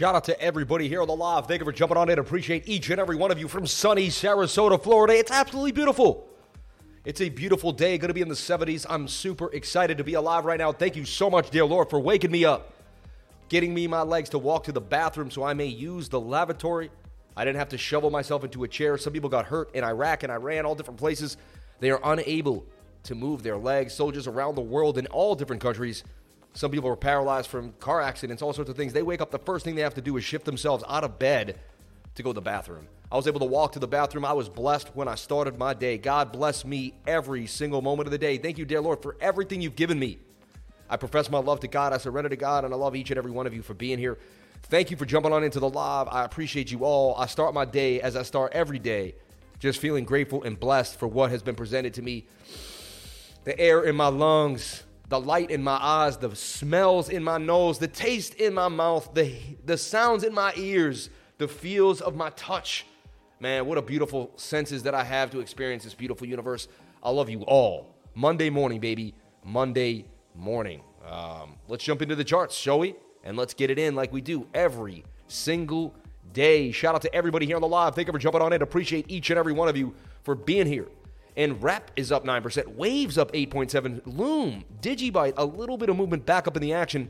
Shout out to everybody here on the live. Thank you for jumping on in. Appreciate each and every one of you from sunny Sarasota, Florida. It's absolutely beautiful. It's a beautiful day, going to be in the 70s. I'm super excited to be alive right now. Thank you so much, dear Lord, for waking me up, getting me my legs to walk to the bathroom so I may use the lavatory. I didn't have to shovel myself into a chair. Some people got hurt in Iraq and Iran, all different places. They are unable to move their legs. Soldiers around the world in all different countries some people are paralyzed from car accidents, all sorts of things. They wake up, the first thing they have to do is shift themselves out of bed to go to the bathroom. I was able to walk to the bathroom. I was blessed when I started my day. God bless me every single moment of the day. Thank you, dear Lord, for everything you've given me. I profess my love to God. I surrender to God, and I love each and every one of you for being here. Thank you for jumping on into the live. I appreciate you all. I start my day as I start every day, just feeling grateful and blessed for what has been presented to me. The air in my lungs, the light in my eyes, the smells in my nose, the taste in my mouth, the, the sounds in my ears, the feels of my touch. Man, what a beautiful senses that I have to experience this beautiful universe. I love you all. Monday morning, baby. Monday morning. Um, let's jump into the charts, shall we? And let's get it in like we do every single day. Shout out to everybody here on the live. Thank you for jumping on in. Appreciate each and every one of you for being here and Rep is up 9%. Waves up 8.7. Loom, Digibyte, a little bit of movement back up in the action.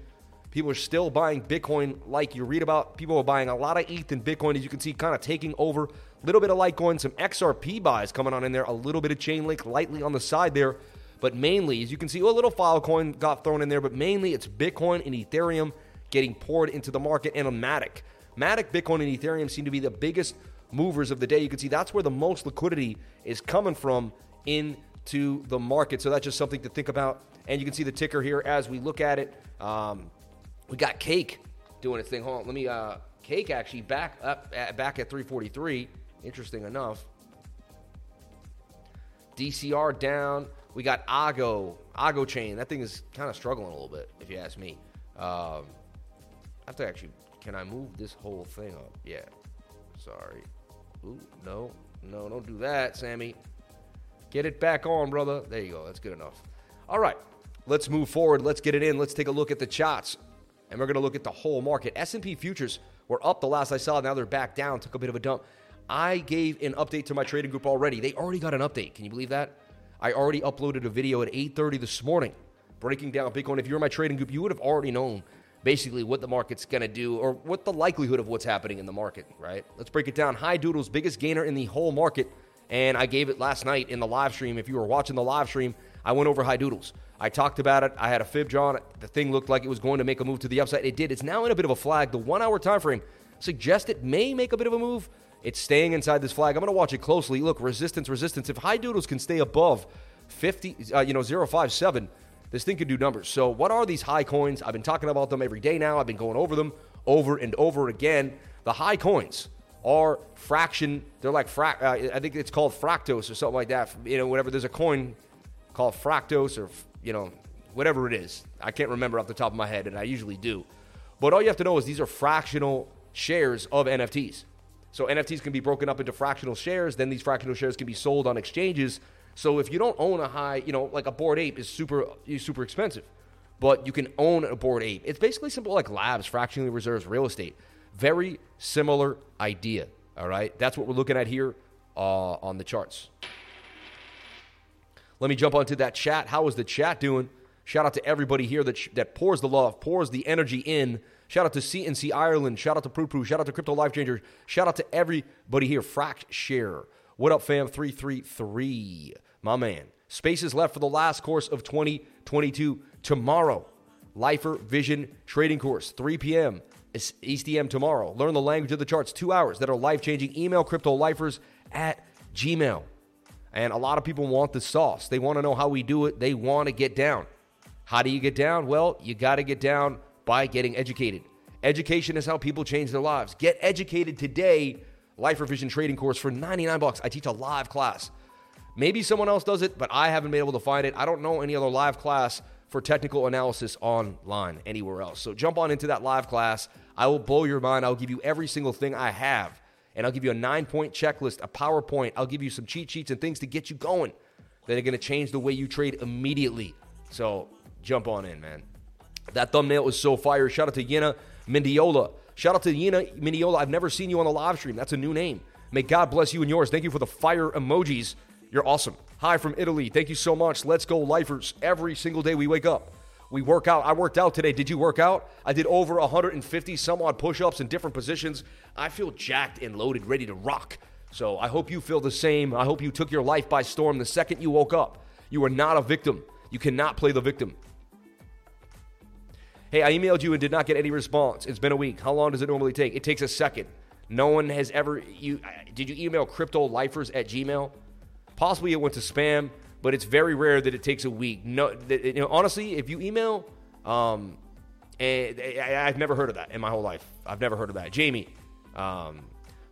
People are still buying Bitcoin like you read about. People are buying a lot of ETH and Bitcoin, as you can see, kind of taking over. A little bit of Litecoin, some XRP buys coming on in there, a little bit of Chainlink lightly on the side there. But mainly, as you can see, oh, a little Filecoin got thrown in there, but mainly it's Bitcoin and Ethereum getting poured into the market and a Matic. Matic, Bitcoin, and Ethereum seem to be the biggest movers of the day. You can see that's where the most liquidity is coming from into the market. So that's just something to think about. And you can see the ticker here as we look at it. Um, we got Cake doing its thing. Hold on, let me. Uh, Cake actually back up at, back at 343. Interesting enough. DCR down. We got Ago, Ago chain. That thing is kind of struggling a little bit, if you ask me. Um, I have to actually. Can I move this whole thing up? Yeah. Sorry. Ooh, no, no, don't do that, Sammy. Get it back on, brother. There you go. That's good enough. All right. Let's move forward. Let's get it in. Let's take a look at the charts. And we're going to look at the whole market. S&P futures were up the last I saw. Now they're back down. Took a bit of a dump. I gave an update to my trading group already. They already got an update. Can you believe that? I already uploaded a video at 8:30 this morning breaking down Bitcoin. If you're in my trading group, you would have already known basically what the market's going to do or what the likelihood of what's happening in the market, right? Let's break it down. High Doodles, biggest gainer in the whole market. And I gave it last night in the live stream. If you were watching the live stream, I went over High Doodles. I talked about it. I had a fib drawn. The thing looked like it was going to make a move to the upside. It did. It's now in a bit of a flag. The one hour time frame suggests it may make a bit of a move. It's staying inside this flag. I'm going to watch it closely. Look, resistance, resistance. If High Doodles can stay above 50, uh, you know, 057, this thing can do numbers. So, what are these high coins? I've been talking about them every day now. I've been going over them over and over again. The high coins are fraction. They're like frac. Uh, I think it's called fractose or something like that. You know, whatever. There's a coin called fractose or you know whatever it is. I can't remember off the top of my head, and I usually do. But all you have to know is these are fractional shares of NFTs. So NFTs can be broken up into fractional shares. Then these fractional shares can be sold on exchanges so if you don't own a high, you know, like a Bored Ape is super super expensive, but you can own a Bored Ape. It's basically simple like labs, fractionally reserves, real estate. Very similar idea. All right, that's what we're looking at here uh, on the charts. Let me jump onto that chat. How is the chat doing? Shout out to everybody here that, that pours the love, pours the energy in. Shout out to CNC Ireland. Shout out to Prue Prue. Shout out to Crypto Life Changer. Shout out to everybody here. Frac Share. What up, fam? 333. My man. Spaces left for the last course of 2022 tomorrow. Lifer Vision Trading Course, 3 p.m. ECM tomorrow. Learn the language of the charts, two hours that are life changing. Email crypto lifers at Gmail. And a lot of people want the sauce. They want to know how we do it. They want to get down. How do you get down? Well, you got to get down by getting educated. Education is how people change their lives. Get educated today Lifer Vision trading course for 99 bucks. I teach a live class. Maybe someone else does it, but I haven't been able to find it. I don't know any other live class for technical analysis online anywhere else. So jump on into that live class. I will blow your mind. I'll give you every single thing I have. And I'll give you a nine point checklist, a PowerPoint. I'll give you some cheat sheets and things to get you going that are going to change the way you trade immediately. So jump on in, man. That thumbnail is so fire. Shout out to Yena Mendiola. Shout out to Yena Miniola. I've never seen you on the live stream. That's a new name. May God bless you and yours. Thank you for the fire emojis. You're awesome. Hi from Italy. Thank you so much. Let's go, lifers. Every single day we wake up, we work out. I worked out today. Did you work out? I did over 150 some odd push ups in different positions. I feel jacked and loaded, ready to rock. So I hope you feel the same. I hope you took your life by storm the second you woke up. You are not a victim. You cannot play the victim. Hey, I emailed you and did not get any response. It's been a week. How long does it normally take? It takes a second. No one has ever. You did you email crypto lifers at Gmail? Possibly it went to spam, but it's very rare that it takes a week. No, you know, honestly, if you email, um, and I've never heard of that in my whole life. I've never heard of that. Jamie, um,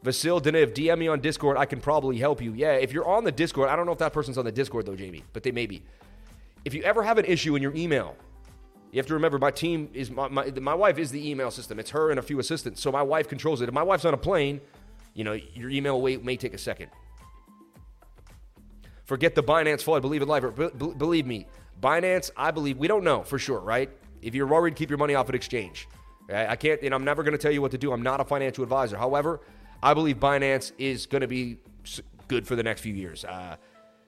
Vasil Deniv, DM me on Discord. I can probably help you. Yeah, if you're on the Discord, I don't know if that person's on the Discord though, Jamie, but they may be. If you ever have an issue in your email, you have to remember my team is my, my, my wife is the email system. It's her and a few assistants. So my wife controls it. If my wife's on a plane, you know, your email wait may take a second. Forget the Binance FUD. Believe in life. Be- believe me, Binance. I believe we don't know for sure, right? If you're worried, keep your money off an exchange. I can't, and I'm never going to tell you what to do. I'm not a financial advisor. However, I believe Binance is going to be good for the next few years. Uh,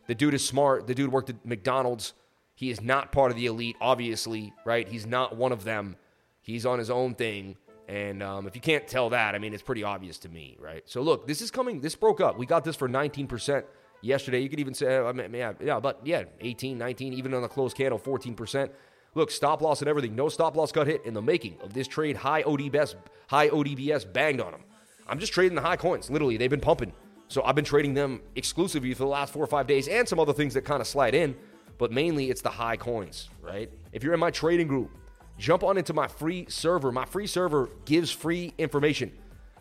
the dude is smart. The dude worked at McDonald's. He is not part of the elite, obviously, right? He's not one of them. He's on his own thing. And um, if you can't tell that, I mean, it's pretty obvious to me, right? So look, this is coming. This broke up. We got this for 19% yesterday. You could even say, uh, I mean, yeah, yeah, but yeah, 18, 19, even on the closed candle, 14%. Look, stop loss and everything. No stop loss got hit in the making of this trade. High ODBS, high ODBS banged on them. I'm just trading the high coins. Literally, they've been pumping. So I've been trading them exclusively for the last four or five days and some other things that kind of slide in but mainly it's the high coins, right? If you're in my trading group, jump on into my free server. My free server gives free information.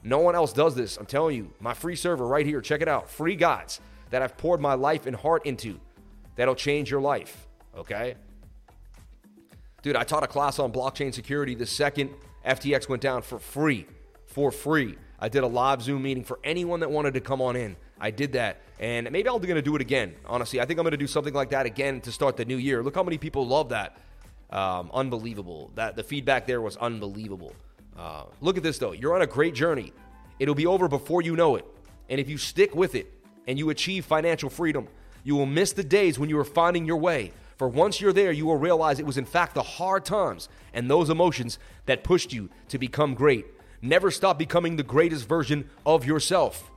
No one else does this. I'm telling you, my free server right here, check it out. Free guides that I've poured my life and heart into that'll change your life, okay? Dude, I taught a class on blockchain security the second FTX went down for free. For free. I did a live Zoom meeting for anyone that wanted to come on in. I did that. And maybe I'm going to do it again. Honestly, I think I'm going to do something like that again to start the new year. Look how many people love that. Um, unbelievable. That the feedback there was unbelievable. Uh, look at this though. You're on a great journey. It'll be over before you know it. And if you stick with it and you achieve financial freedom, you will miss the days when you are finding your way. For once you're there, you will realize it was in fact the hard times and those emotions that pushed you to become great. Never stop becoming the greatest version of yourself.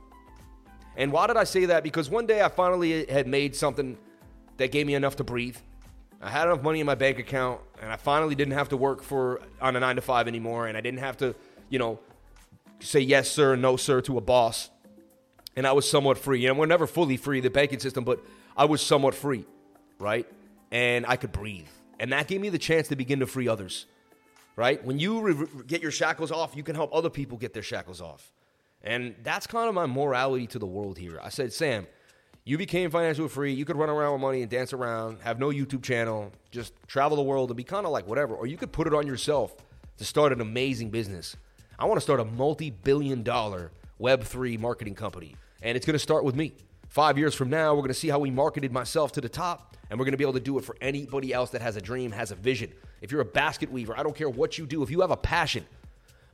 And why did I say that? Because one day I finally had made something that gave me enough to breathe. I had enough money in my bank account, and I finally didn't have to work for on a nine to five anymore, and I didn't have to, you know, say yes sir, no sir to a boss. And I was somewhat free. Know, we're never fully free, the banking system, but I was somewhat free, right? And I could breathe. And that gave me the chance to begin to free others, right? When you re- get your shackles off, you can help other people get their shackles off. And that's kind of my morality to the world here. I said, Sam, you became financially free. You could run around with money and dance around, have no YouTube channel, just travel the world and be kind of like whatever. Or you could put it on yourself to start an amazing business. I want to start a multi billion dollar Web3 marketing company. And it's going to start with me. Five years from now, we're going to see how we marketed myself to the top, and we're going to be able to do it for anybody else that has a dream, has a vision. If you're a basket weaver, I don't care what you do, if you have a passion,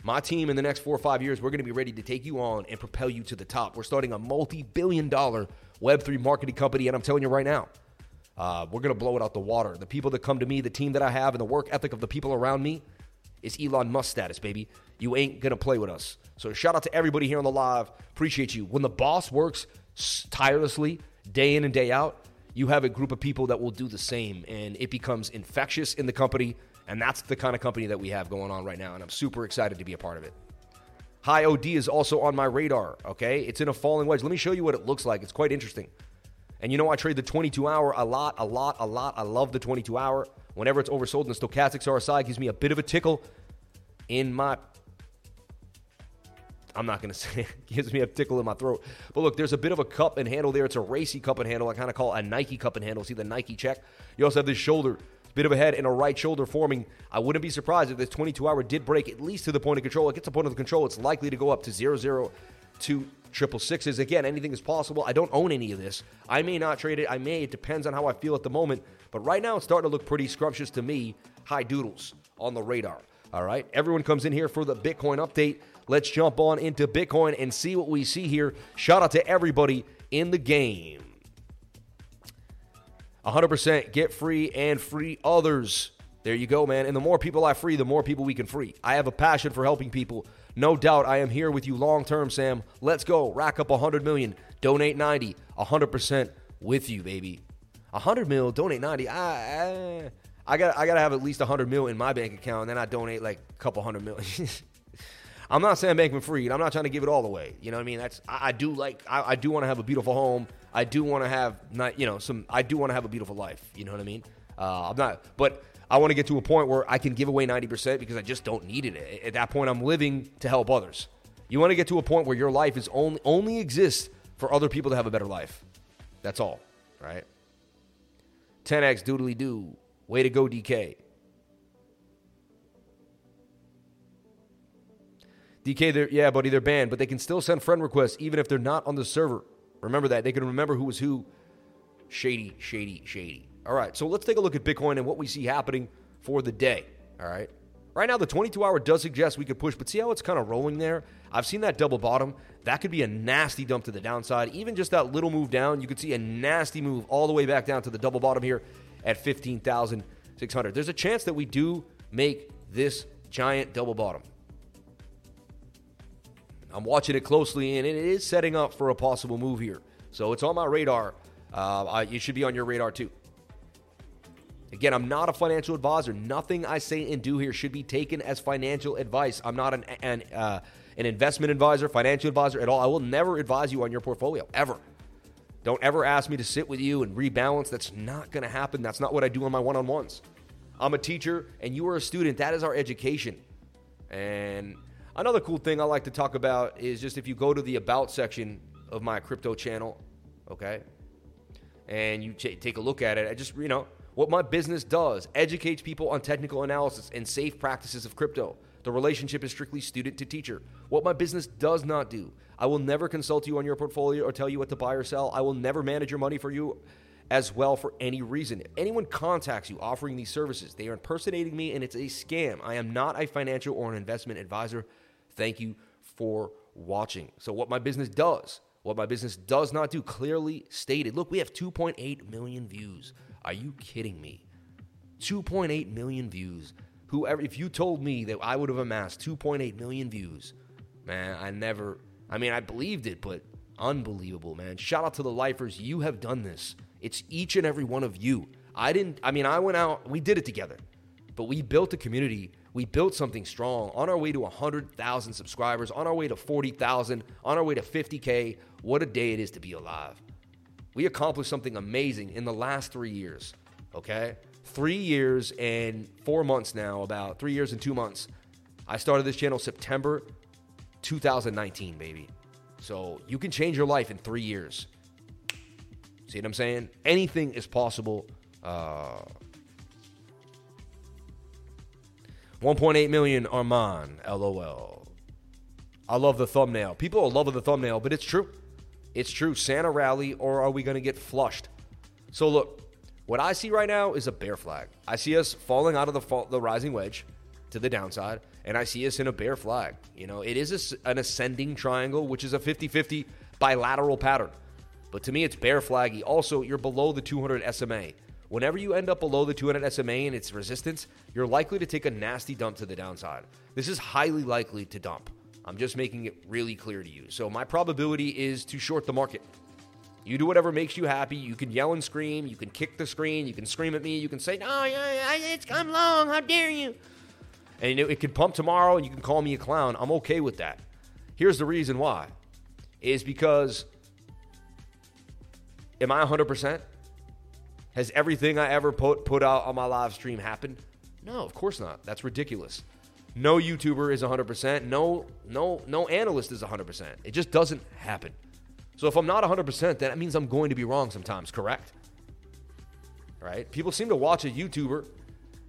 my team in the next four or five years, we're going to be ready to take you on and propel you to the top. We're starting a multi billion dollar Web3 marketing company, and I'm telling you right now, uh, we're going to blow it out the water. The people that come to me, the team that I have, and the work ethic of the people around me is Elon Musk status, baby. You ain't going to play with us. So shout out to everybody here on the live. Appreciate you. When the boss works tirelessly, day in and day out, you have a group of people that will do the same, and it becomes infectious in the company and that's the kind of company that we have going on right now. And I'm super excited to be a part of it. High OD is also on my radar, okay? It's in a falling wedge. Let me show you what it looks like. It's quite interesting. And you know, I trade the 22 hour a lot, a lot, a lot. I love the 22 hour. Whenever it's oversold and the stochastics RSI gives me a bit of a tickle in my. I'm not going to say it gives me a tickle in my throat. But look, there's a bit of a cup and handle there. It's a racy cup and handle. I kind of call it a Nike cup and handle. See the Nike check? You also have this shoulder bit of a head and a right shoulder forming. I wouldn't be surprised if this 22 hour did break at least to the point of control. It gets a point of control, it's likely to go up to 0 0 to triple sixes. Again, anything is possible. I don't own any of this. I may not trade it. I may. It depends on how I feel at the moment. But right now, it's starting to look pretty scrumptious to me. High doodles on the radar. All right. Everyone comes in here for the Bitcoin update. Let's jump on into Bitcoin and see what we see here. Shout out to everybody in the game. 100% get free and free others. There you go, man. And the more people I free, the more people we can free. I have a passion for helping people. No doubt I am here with you long term, Sam. Let's go. Rack up 100 million, donate 90, 100% with you, baby. 100 mil, donate 90. I, I, I got I got to have at least 100 mil in my bank account, and then I donate like a couple hundred million. I'm not saying Bankman Fried. I'm not trying to give it all away. You know what I mean? That's I, I do like I, I do want to have a beautiful home. I do want to have not you know some. I do want to have a beautiful life. You know what I mean? Uh, I'm not, but I want to get to a point where I can give away 90% because I just don't need it. At that point, I'm living to help others. You want to get to a point where your life is only only exists for other people to have a better life. That's all, right? 10x doodly doo. Way to go, DK. DK, they're, yeah, buddy, they're banned, but they can still send friend requests even if they're not on the server. Remember that. They can remember who was who. Shady, shady, shady. All right, so let's take a look at Bitcoin and what we see happening for the day. All right. Right now, the 22 hour does suggest we could push, but see how it's kind of rolling there? I've seen that double bottom. That could be a nasty dump to the downside. Even just that little move down, you could see a nasty move all the way back down to the double bottom here at 15,600. There's a chance that we do make this giant double bottom. I'm watching it closely, and it is setting up for a possible move here. So it's on my radar. Uh, it should be on your radar too. Again, I'm not a financial advisor. Nothing I say and do here should be taken as financial advice. I'm not an an, uh, an investment advisor, financial advisor at all. I will never advise you on your portfolio ever. Don't ever ask me to sit with you and rebalance. That's not going to happen. That's not what I do on my one-on-ones. I'm a teacher, and you are a student. That is our education. And Another cool thing I like to talk about is just if you go to the About section of my crypto channel, okay, and you take a look at it, I just, you know, what my business does educates people on technical analysis and safe practices of crypto. The relationship is strictly student to teacher. What my business does not do, I will never consult you on your portfolio or tell you what to buy or sell. I will never manage your money for you as well for any reason. If anyone contacts you offering these services, they are impersonating me and it's a scam. I am not a financial or an investment advisor. Thank you for watching. So, what my business does, what my business does not do, clearly stated. Look, we have 2.8 million views. Are you kidding me? 2.8 million views. Whoever, if you told me that I would have amassed 2.8 million views, man, I never, I mean, I believed it, but unbelievable, man. Shout out to the lifers. You have done this. It's each and every one of you. I didn't, I mean, I went out, we did it together, but we built a community we built something strong on our way to 100,000 subscribers, on our way to 40,000, on our way to 50K. What a day it is to be alive. We accomplished something amazing in the last three years, okay? Three years and four months now, about three years and two months. I started this channel September 2019, baby. So you can change your life in three years. See what I'm saying? Anything is possible. Uh, 1.8 million Armand, lol. I love the thumbnail. People are loving the thumbnail, but it's true. It's true. Santa rally, or are we going to get flushed? So look, what I see right now is a bear flag. I see us falling out of the fall, the rising wedge to the downside, and I see us in a bear flag. You know, it is a, an ascending triangle, which is a 50-50 bilateral pattern. But to me, it's bear flaggy. Also, you're below the 200 SMA. Whenever you end up below the 200 SMA and its resistance, you're likely to take a nasty dump to the downside. This is highly likely to dump. I'm just making it really clear to you. So my probability is to short the market. You do whatever makes you happy. You can yell and scream. You can kick the screen. You can scream at me. You can say, "No, it's come long. How dare you?" And it, it could pump tomorrow, and you can call me a clown. I'm okay with that. Here's the reason why: is because am I 100 percent? Has everything I ever put put out on my live stream happened? No, of course not. That's ridiculous. No YouTuber is 100%. No no no analyst is 100%. It just doesn't happen. So if I'm not 100%, then that means I'm going to be wrong sometimes, correct? Right? People seem to watch a YouTuber,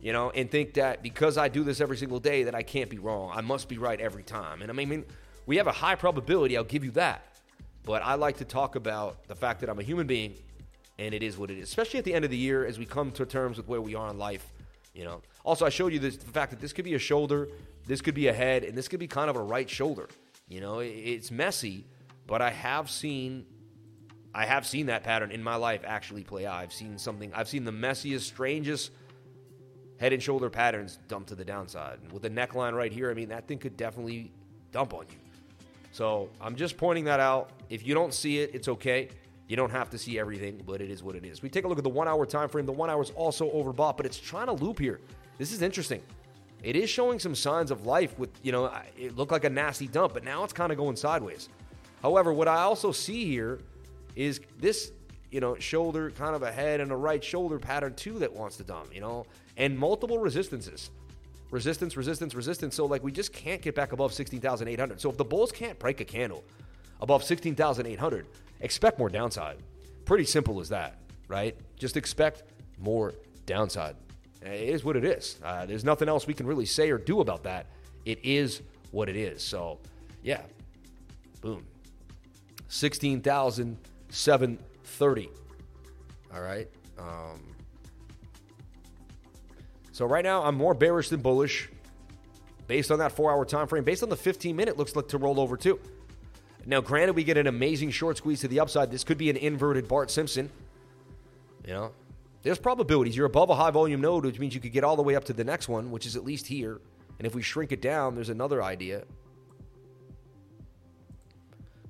you know, and think that because I do this every single day that I can't be wrong. I must be right every time. And I mean, we have a high probability, I'll give you that. But I like to talk about the fact that I'm a human being and it is what it is. Especially at the end of the year, as we come to terms with where we are in life, You know. Also, I showed you this, the fact that this could be a shoulder, this could be a head, and this could be kind of a right shoulder. You know, it, it's messy, but I have seen, I have seen that pattern in my life actually play out. I've seen something. I've seen the messiest, strangest head and shoulder patterns dump to the downside. With the neckline right here, I mean, that thing could definitely dump on you. So I'm just pointing that out. If you don't see it, it's okay. You don't have to see everything, but it is what it is. We take a look at the one hour time frame. The one hour is also overbought, but it's trying to loop here. This is interesting. It is showing some signs of life with, you know, it looked like a nasty dump, but now it's kind of going sideways. However, what I also see here is this, you know, shoulder, kind of a head and a right shoulder pattern too that wants to dump, you know, and multiple resistances. Resistance, resistance, resistance. So, like, we just can't get back above 16,800. So, if the Bulls can't break a candle above 16,800, expect more downside. Pretty simple as that, right? Just expect more downside. It is what it is. Uh, there's nothing else we can really say or do about that. It is what it is. So, yeah, boom. 16,730. All right. Um, so right now I'm more bearish than bullish based on that four hour time frame. Based on the 15 minute, looks like to roll over too. Now, granted, we get an amazing short squeeze to the upside. This could be an inverted Bart Simpson. You know, there's probabilities. You're above a high volume node, which means you could get all the way up to the next one, which is at least here. And if we shrink it down, there's another idea.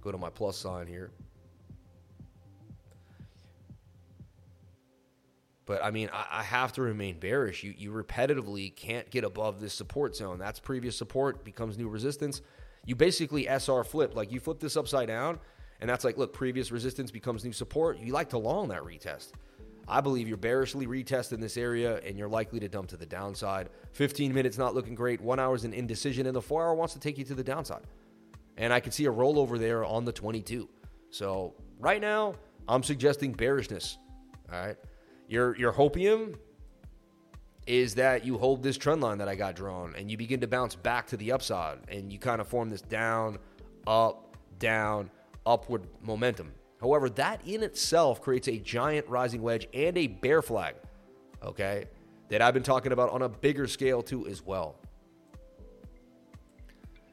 Go to my plus sign here. But I mean, I, I have to remain bearish. You, you repetitively can't get above this support zone. That's previous support, becomes new resistance you basically SR flip. Like you flip this upside down, and that's like, look, previous resistance becomes new support. You like to long that retest. I believe you're bearishly retest in this area, and you're likely to dump to the downside. 15 minutes not looking great. One hour's an indecision, and the four hour wants to take you to the downside. And I can see a rollover there on the 22. So right now, I'm suggesting bearishness. All right. Your your hopium is that you hold this trend line that I got drawn and you begin to bounce back to the upside and you kind of form this down, up, down, upward momentum. However, that in itself creates a giant rising wedge and a bear flag, okay, that I've been talking about on a bigger scale too as well.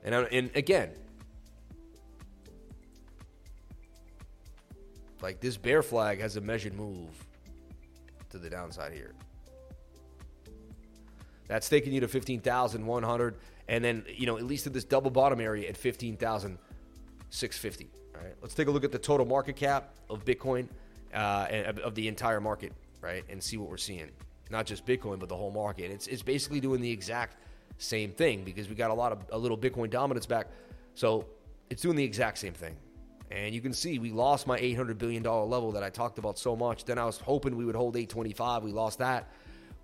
And, and again, like this bear flag has a measured move to the downside here. That's taking you to 15,100. And then, you know, at least at this double bottom area at 15,650. All right. Let's take a look at the total market cap of Bitcoin, uh, and of the entire market, right? And see what we're seeing. Not just Bitcoin, but the whole market. It's, it's basically doing the exact same thing because we got a lot of a little Bitcoin dominance back. So it's doing the exact same thing. And you can see we lost my $800 billion level that I talked about so much. Then I was hoping we would hold 825. We lost that.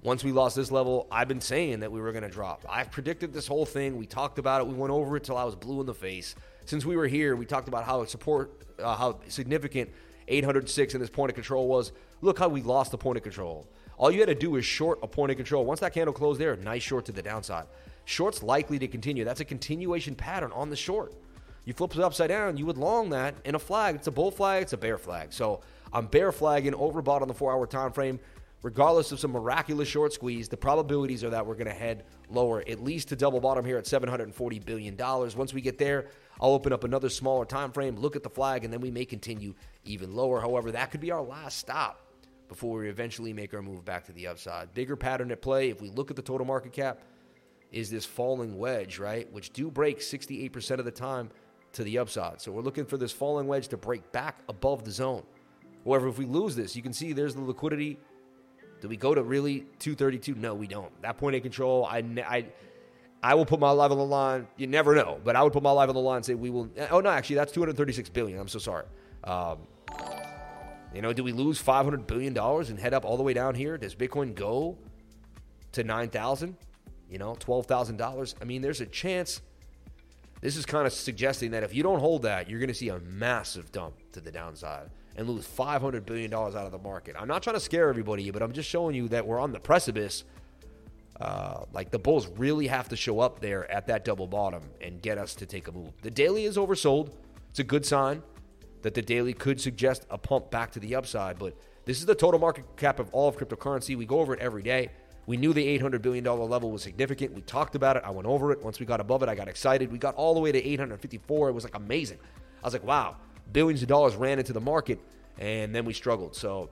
Once we lost this level, I've been saying that we were going to drop. I've predicted this whole thing. We talked about it. We went over it till I was blue in the face. Since we were here, we talked about how support, uh, how significant 806 in this point of control was. Look how we lost the point of control. All you had to do is short a point of control. Once that candle closed there, nice short to the downside. Short's likely to continue. That's a continuation pattern on the short. You flip it upside down, you would long that in a flag. It's a bull flag, it's a bear flag. So I'm bear flagging overbought on the four hour time frame regardless of some miraculous short squeeze, the probabilities are that we're going to head lower, at least to double bottom here at $740 billion. Once we get there, I'll open up another smaller time frame, look at the flag, and then we may continue even lower. However, that could be our last stop before we eventually make our move back to the upside. Bigger pattern at play, if we look at the total market cap, is this falling wedge, right? Which do break 68% of the time to the upside. So we're looking for this falling wedge to break back above the zone. However, if we lose this, you can see there's the liquidity do we go to really 232? No, we don't. That point of control, I, I, I will put my life on the line. You never know, but I would put my life on the line and say we will. Oh no, actually, that's 236 billion. I'm so sorry. Um, you know, do we lose 500 billion dollars and head up all the way down here? Does Bitcoin go to 9,000? You know, 12,000 dollars. I mean, there's a chance. This is kind of suggesting that if you don't hold that, you're going to see a massive dump to the downside and lose $500 billion out of the market. I'm not trying to scare everybody, but I'm just showing you that we're on the precipice. Uh, like the Bulls really have to show up there at that double bottom and get us to take a move. The daily is oversold. It's a good sign that the daily could suggest a pump back to the upside, but this is the total market cap of all of cryptocurrency. We go over it every day. We knew the $800 billion level was significant. We talked about it. I went over it. Once we got above it, I got excited. We got all the way to 854. It was like amazing. I was like, wow, billions of dollars ran into the market, and then we struggled. So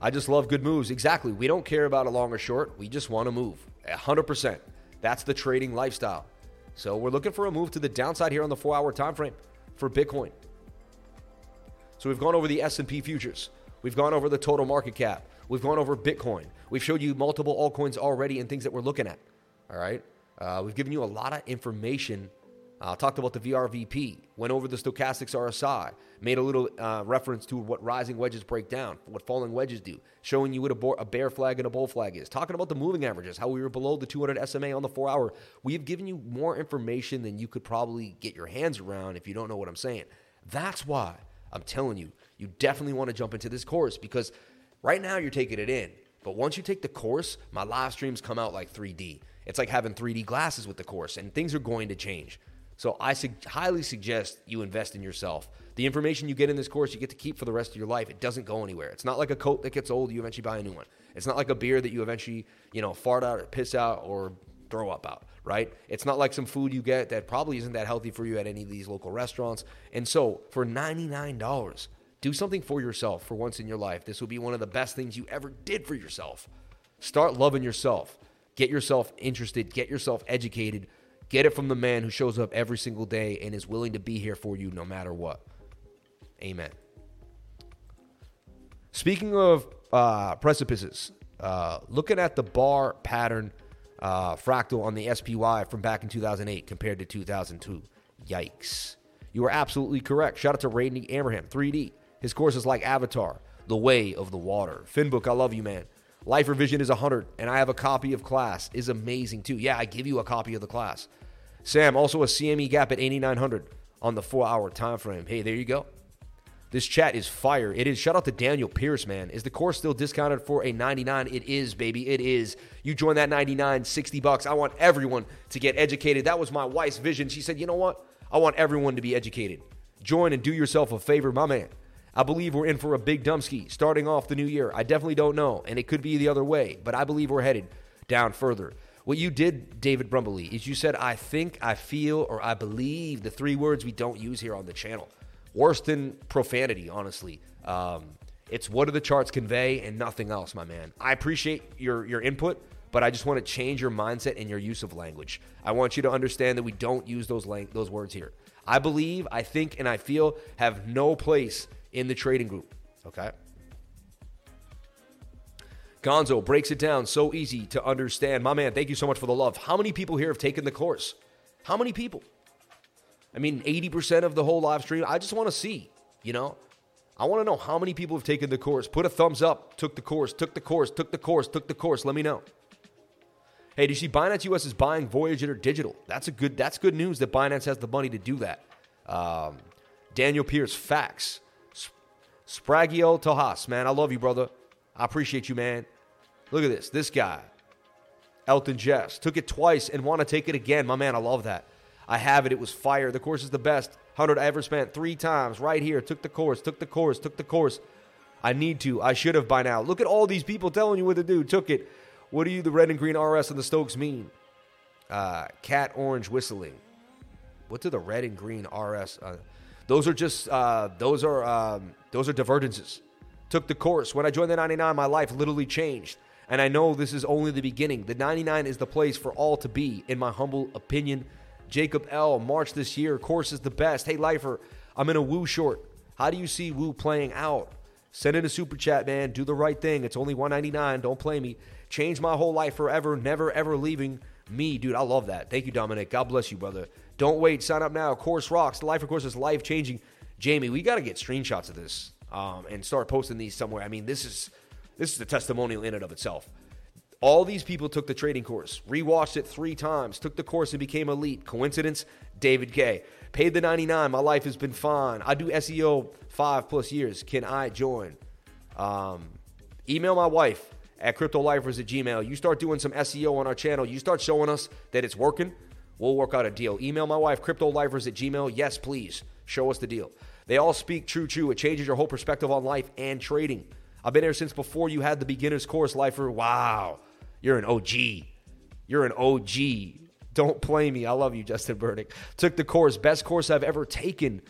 I just love good moves. Exactly. We don't care about a long or short. We just want to move. 100%. That's the trading lifestyle. So we're looking for a move to the downside here on the 4-hour time frame for Bitcoin. So we've gone over the S&P futures. We've gone over the total market cap. We've gone over Bitcoin. We've showed you multiple altcoins already and things that we're looking at. All right. Uh, we've given you a lot of information. Uh, talked about the VRVP, went over the stochastics RSI, made a little uh, reference to what rising wedges break down, what falling wedges do, showing you what a, bo- a, bear flag and a bull flag is, talking about the moving averages, how we were below the 200 SMA on the four hour. We have given you more information than you could probably get your hands around if you don't know what I'm saying. That's why I'm telling you, you definitely want to jump into this course because right now you're taking it in. But once you take the course, my live streams come out like 3D. It's like having 3D glasses with the course, and things are going to change. So I su- highly suggest you invest in yourself. The information you get in this course, you get to keep for the rest of your life. It doesn't go anywhere. It's not like a coat that gets old, you eventually buy a new one. It's not like a beer that you eventually, you know, fart out or piss out or throw up out, right? It's not like some food you get that probably isn't that healthy for you at any of these local restaurants. And so for $99, do something for yourself for once in your life. This will be one of the best things you ever did for yourself. Start loving yourself. Get yourself interested, get yourself educated. Get it from the man who shows up every single day and is willing to be here for you no matter what. Amen. Speaking of uh, precipices, uh, looking at the bar pattern uh, fractal on the SPY from back in 2008 compared to 2002. Yikes. You are absolutely correct. Shout out to Randy Abraham, 3D. His course is like Avatar, The Way of the Water. Finbook, I love you, man. Lifer Vision is 100, and I have a copy of class. Is amazing too. Yeah, I give you a copy of the class. Sam, also a CME gap at 8900 on the four hour time frame. Hey, there you go. This chat is fire. It is. Shout out to Daniel Pierce, man. Is the course still discounted for a 99? It is, baby. It is. You join that 99, 60 bucks. I want everyone to get educated. That was my wife's vision. She said, you know what? I want everyone to be educated. Join and do yourself a favor, my man. I believe we're in for a big dumpski starting off the new year. I definitely don't know, and it could be the other way, but I believe we're headed down further. What you did, David Brumbley, is you said, I think, I feel, or I believe the three words we don't use here on the channel worse than profanity, honestly. Um, it's what do the charts convey and nothing else, my man. I appreciate your your input, but I just want to change your mindset and your use of language. I want you to understand that we don't use those lang- those words here. I believe, I think, and I feel have no place in the trading group. Okay. Gonzo breaks it down so easy to understand. My man, thank you so much for the love. How many people here have taken the course? How many people? I mean, 80% of the whole live stream. I just want to see, you know? I want to know how many people have taken the course. Put a thumbs up, took the course, took the course, took the course, took the course. Let me know. Hey, do you see Binance US is buying Voyager Digital? That's a good that's good news that Binance has the money to do that. Um, Daniel Pierce, facts. Spragio Tohas, man, I love you, brother. I appreciate you, man. Look at this. This guy, Elton Jess, took it twice and want to take it again. My man, I love that. I have it. It was fire. The course is the best. 100 I ever spent three times right here. Took the course, took the course, took the course. I need to. I should have by now. Look at all these people telling you what to do. Took it. What do you, the red and green RS and the Stokes mean? Uh, cat orange whistling. What do the red and green RS? Uh, those are just uh, those are um, those are divergences. Took the course. When I joined the 99, my life literally changed. And I know this is only the beginning. The 99 is the place for all to be, in my humble opinion. Jacob L. March this year. Course is the best. Hey, Lifer, I'm in a Woo short. How do you see Woo playing out? Send in a super chat, man. Do the right thing. It's only 199. Don't play me. Change my whole life forever. Never ever leaving me, dude. I love that. Thank you, Dominic. God bless you, brother. Don't wait. Sign up now. Course rocks. The life of course is life changing. Jamie, we got to get screenshots of this um, and start posting these somewhere. I mean, this is this is a testimonial in and of itself. All these people took the trading course, rewatched it three times, took the course and became elite. Coincidence? David K. Paid the 99. My life has been fine. I do SEO five plus years. Can I join? Um, email my wife at cryptolifers at gmail. You start doing some SEO on our channel. You start showing us that it's working. We'll work out a deal. Email my wife, cryptolifers at gmail. Yes, please. Show us the deal. They all speak true, true. It changes your whole perspective on life and trading. I've been here since before you had the beginner's course, lifer. Wow, you're an OG. You're an OG. Don't play me. I love you, Justin Burdick. Took the course, best course I've ever taken.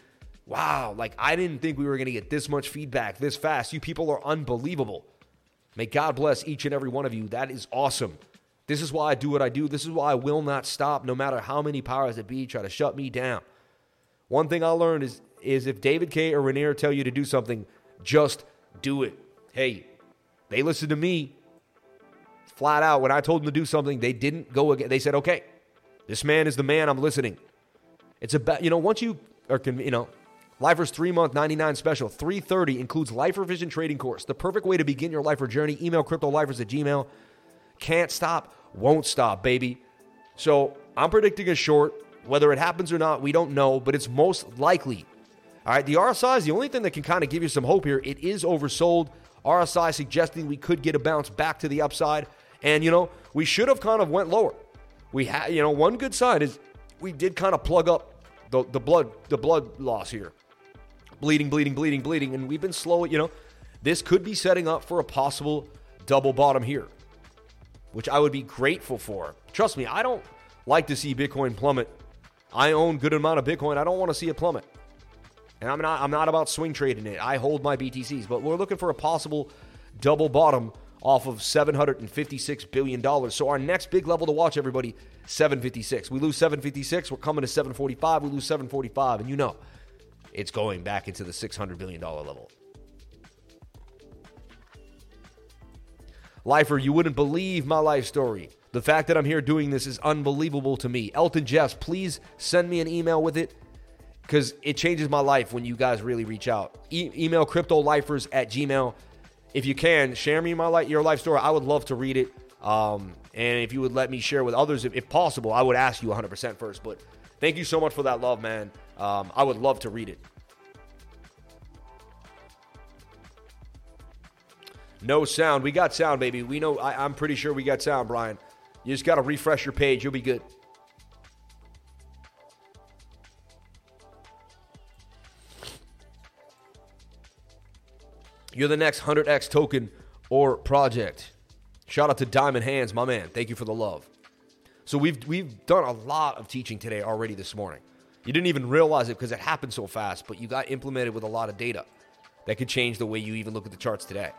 Wow, like I didn't think we were going to get this much feedback this fast. You people are unbelievable. May God bless each and every one of you. That is awesome. This is why I do what I do. This is why I will not stop, no matter how many powers that be try to shut me down. One thing I learned is is if David K or Rainier tell you to do something, just do it. Hey, they listened to me flat out. When I told them to do something, they didn't go again. They said, "Okay, this man is the man. I'm listening." It's about you know once you are you know Lifer's three month 99 special, 330 includes Lifer Vision trading course. The perfect way to begin your Lifer journey. Email cryptolifers at gmail. Can't stop, won't stop, baby. So I'm predicting a short. Whether it happens or not, we don't know, but it's most likely. All right, the RSI is the only thing that can kind of give you some hope here. It is oversold. RSI suggesting we could get a bounce back to the upside, and you know we should have kind of went lower. We had, you know, one good sign is we did kind of plug up the, the blood the blood loss here, bleeding, bleeding, bleeding, bleeding, and we've been slow. You know, this could be setting up for a possible double bottom here, which I would be grateful for. Trust me, I don't like to see Bitcoin plummet I own good amount of Bitcoin. I don't want to see it plummet. And I'm not I'm not about swing trading it. I hold my BTCs, but we're looking for a possible double bottom off of 756 billion dollars. So our next big level to watch everybody 756. We lose 756, we're coming to 745, we lose 745 and you know it's going back into the 600 billion dollar level. Lifer, you wouldn't believe my life story. The fact that I'm here doing this is unbelievable to me. Elton Jeffs, please send me an email with it because it changes my life when you guys really reach out. E- email cryptolifers at gmail. If you can, share me my life, your life story. I would love to read it. Um, and if you would let me share with others, if, if, possible, I would ask you 100% first. But thank you so much for that love, man. Um, I would love to read it. No sound. We got sound, baby. We know. I, I'm pretty sure we got sound, Brian. You just got to refresh your page. You'll be good. You're the next 100x token or project. Shout out to Diamond Hands, my man. Thank you for the love. So we've we've done a lot of teaching today already this morning. You didn't even realize it because it happened so fast, but you got implemented with a lot of data that could change the way you even look at the charts today.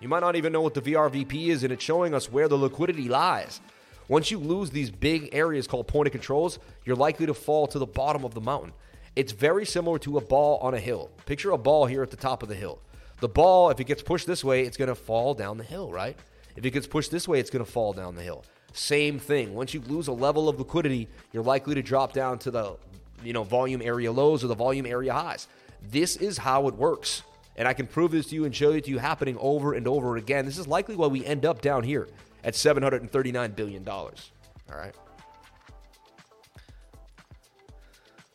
You might not even know what the VRVP is, and it's showing us where the liquidity lies. Once you lose these big areas called point of controls, you're likely to fall to the bottom of the mountain. It's very similar to a ball on a hill. Picture a ball here at the top of the hill. The ball, if it gets pushed this way, it's going to fall down the hill, right? If it gets pushed this way, it's going to fall down the hill. Same thing. Once you lose a level of liquidity, you're likely to drop down to the you know volume area lows or the volume area highs. This is how it works. And I can prove this to you and show it to you happening over and over again. This is likely why we end up down here at $739 billion. All right.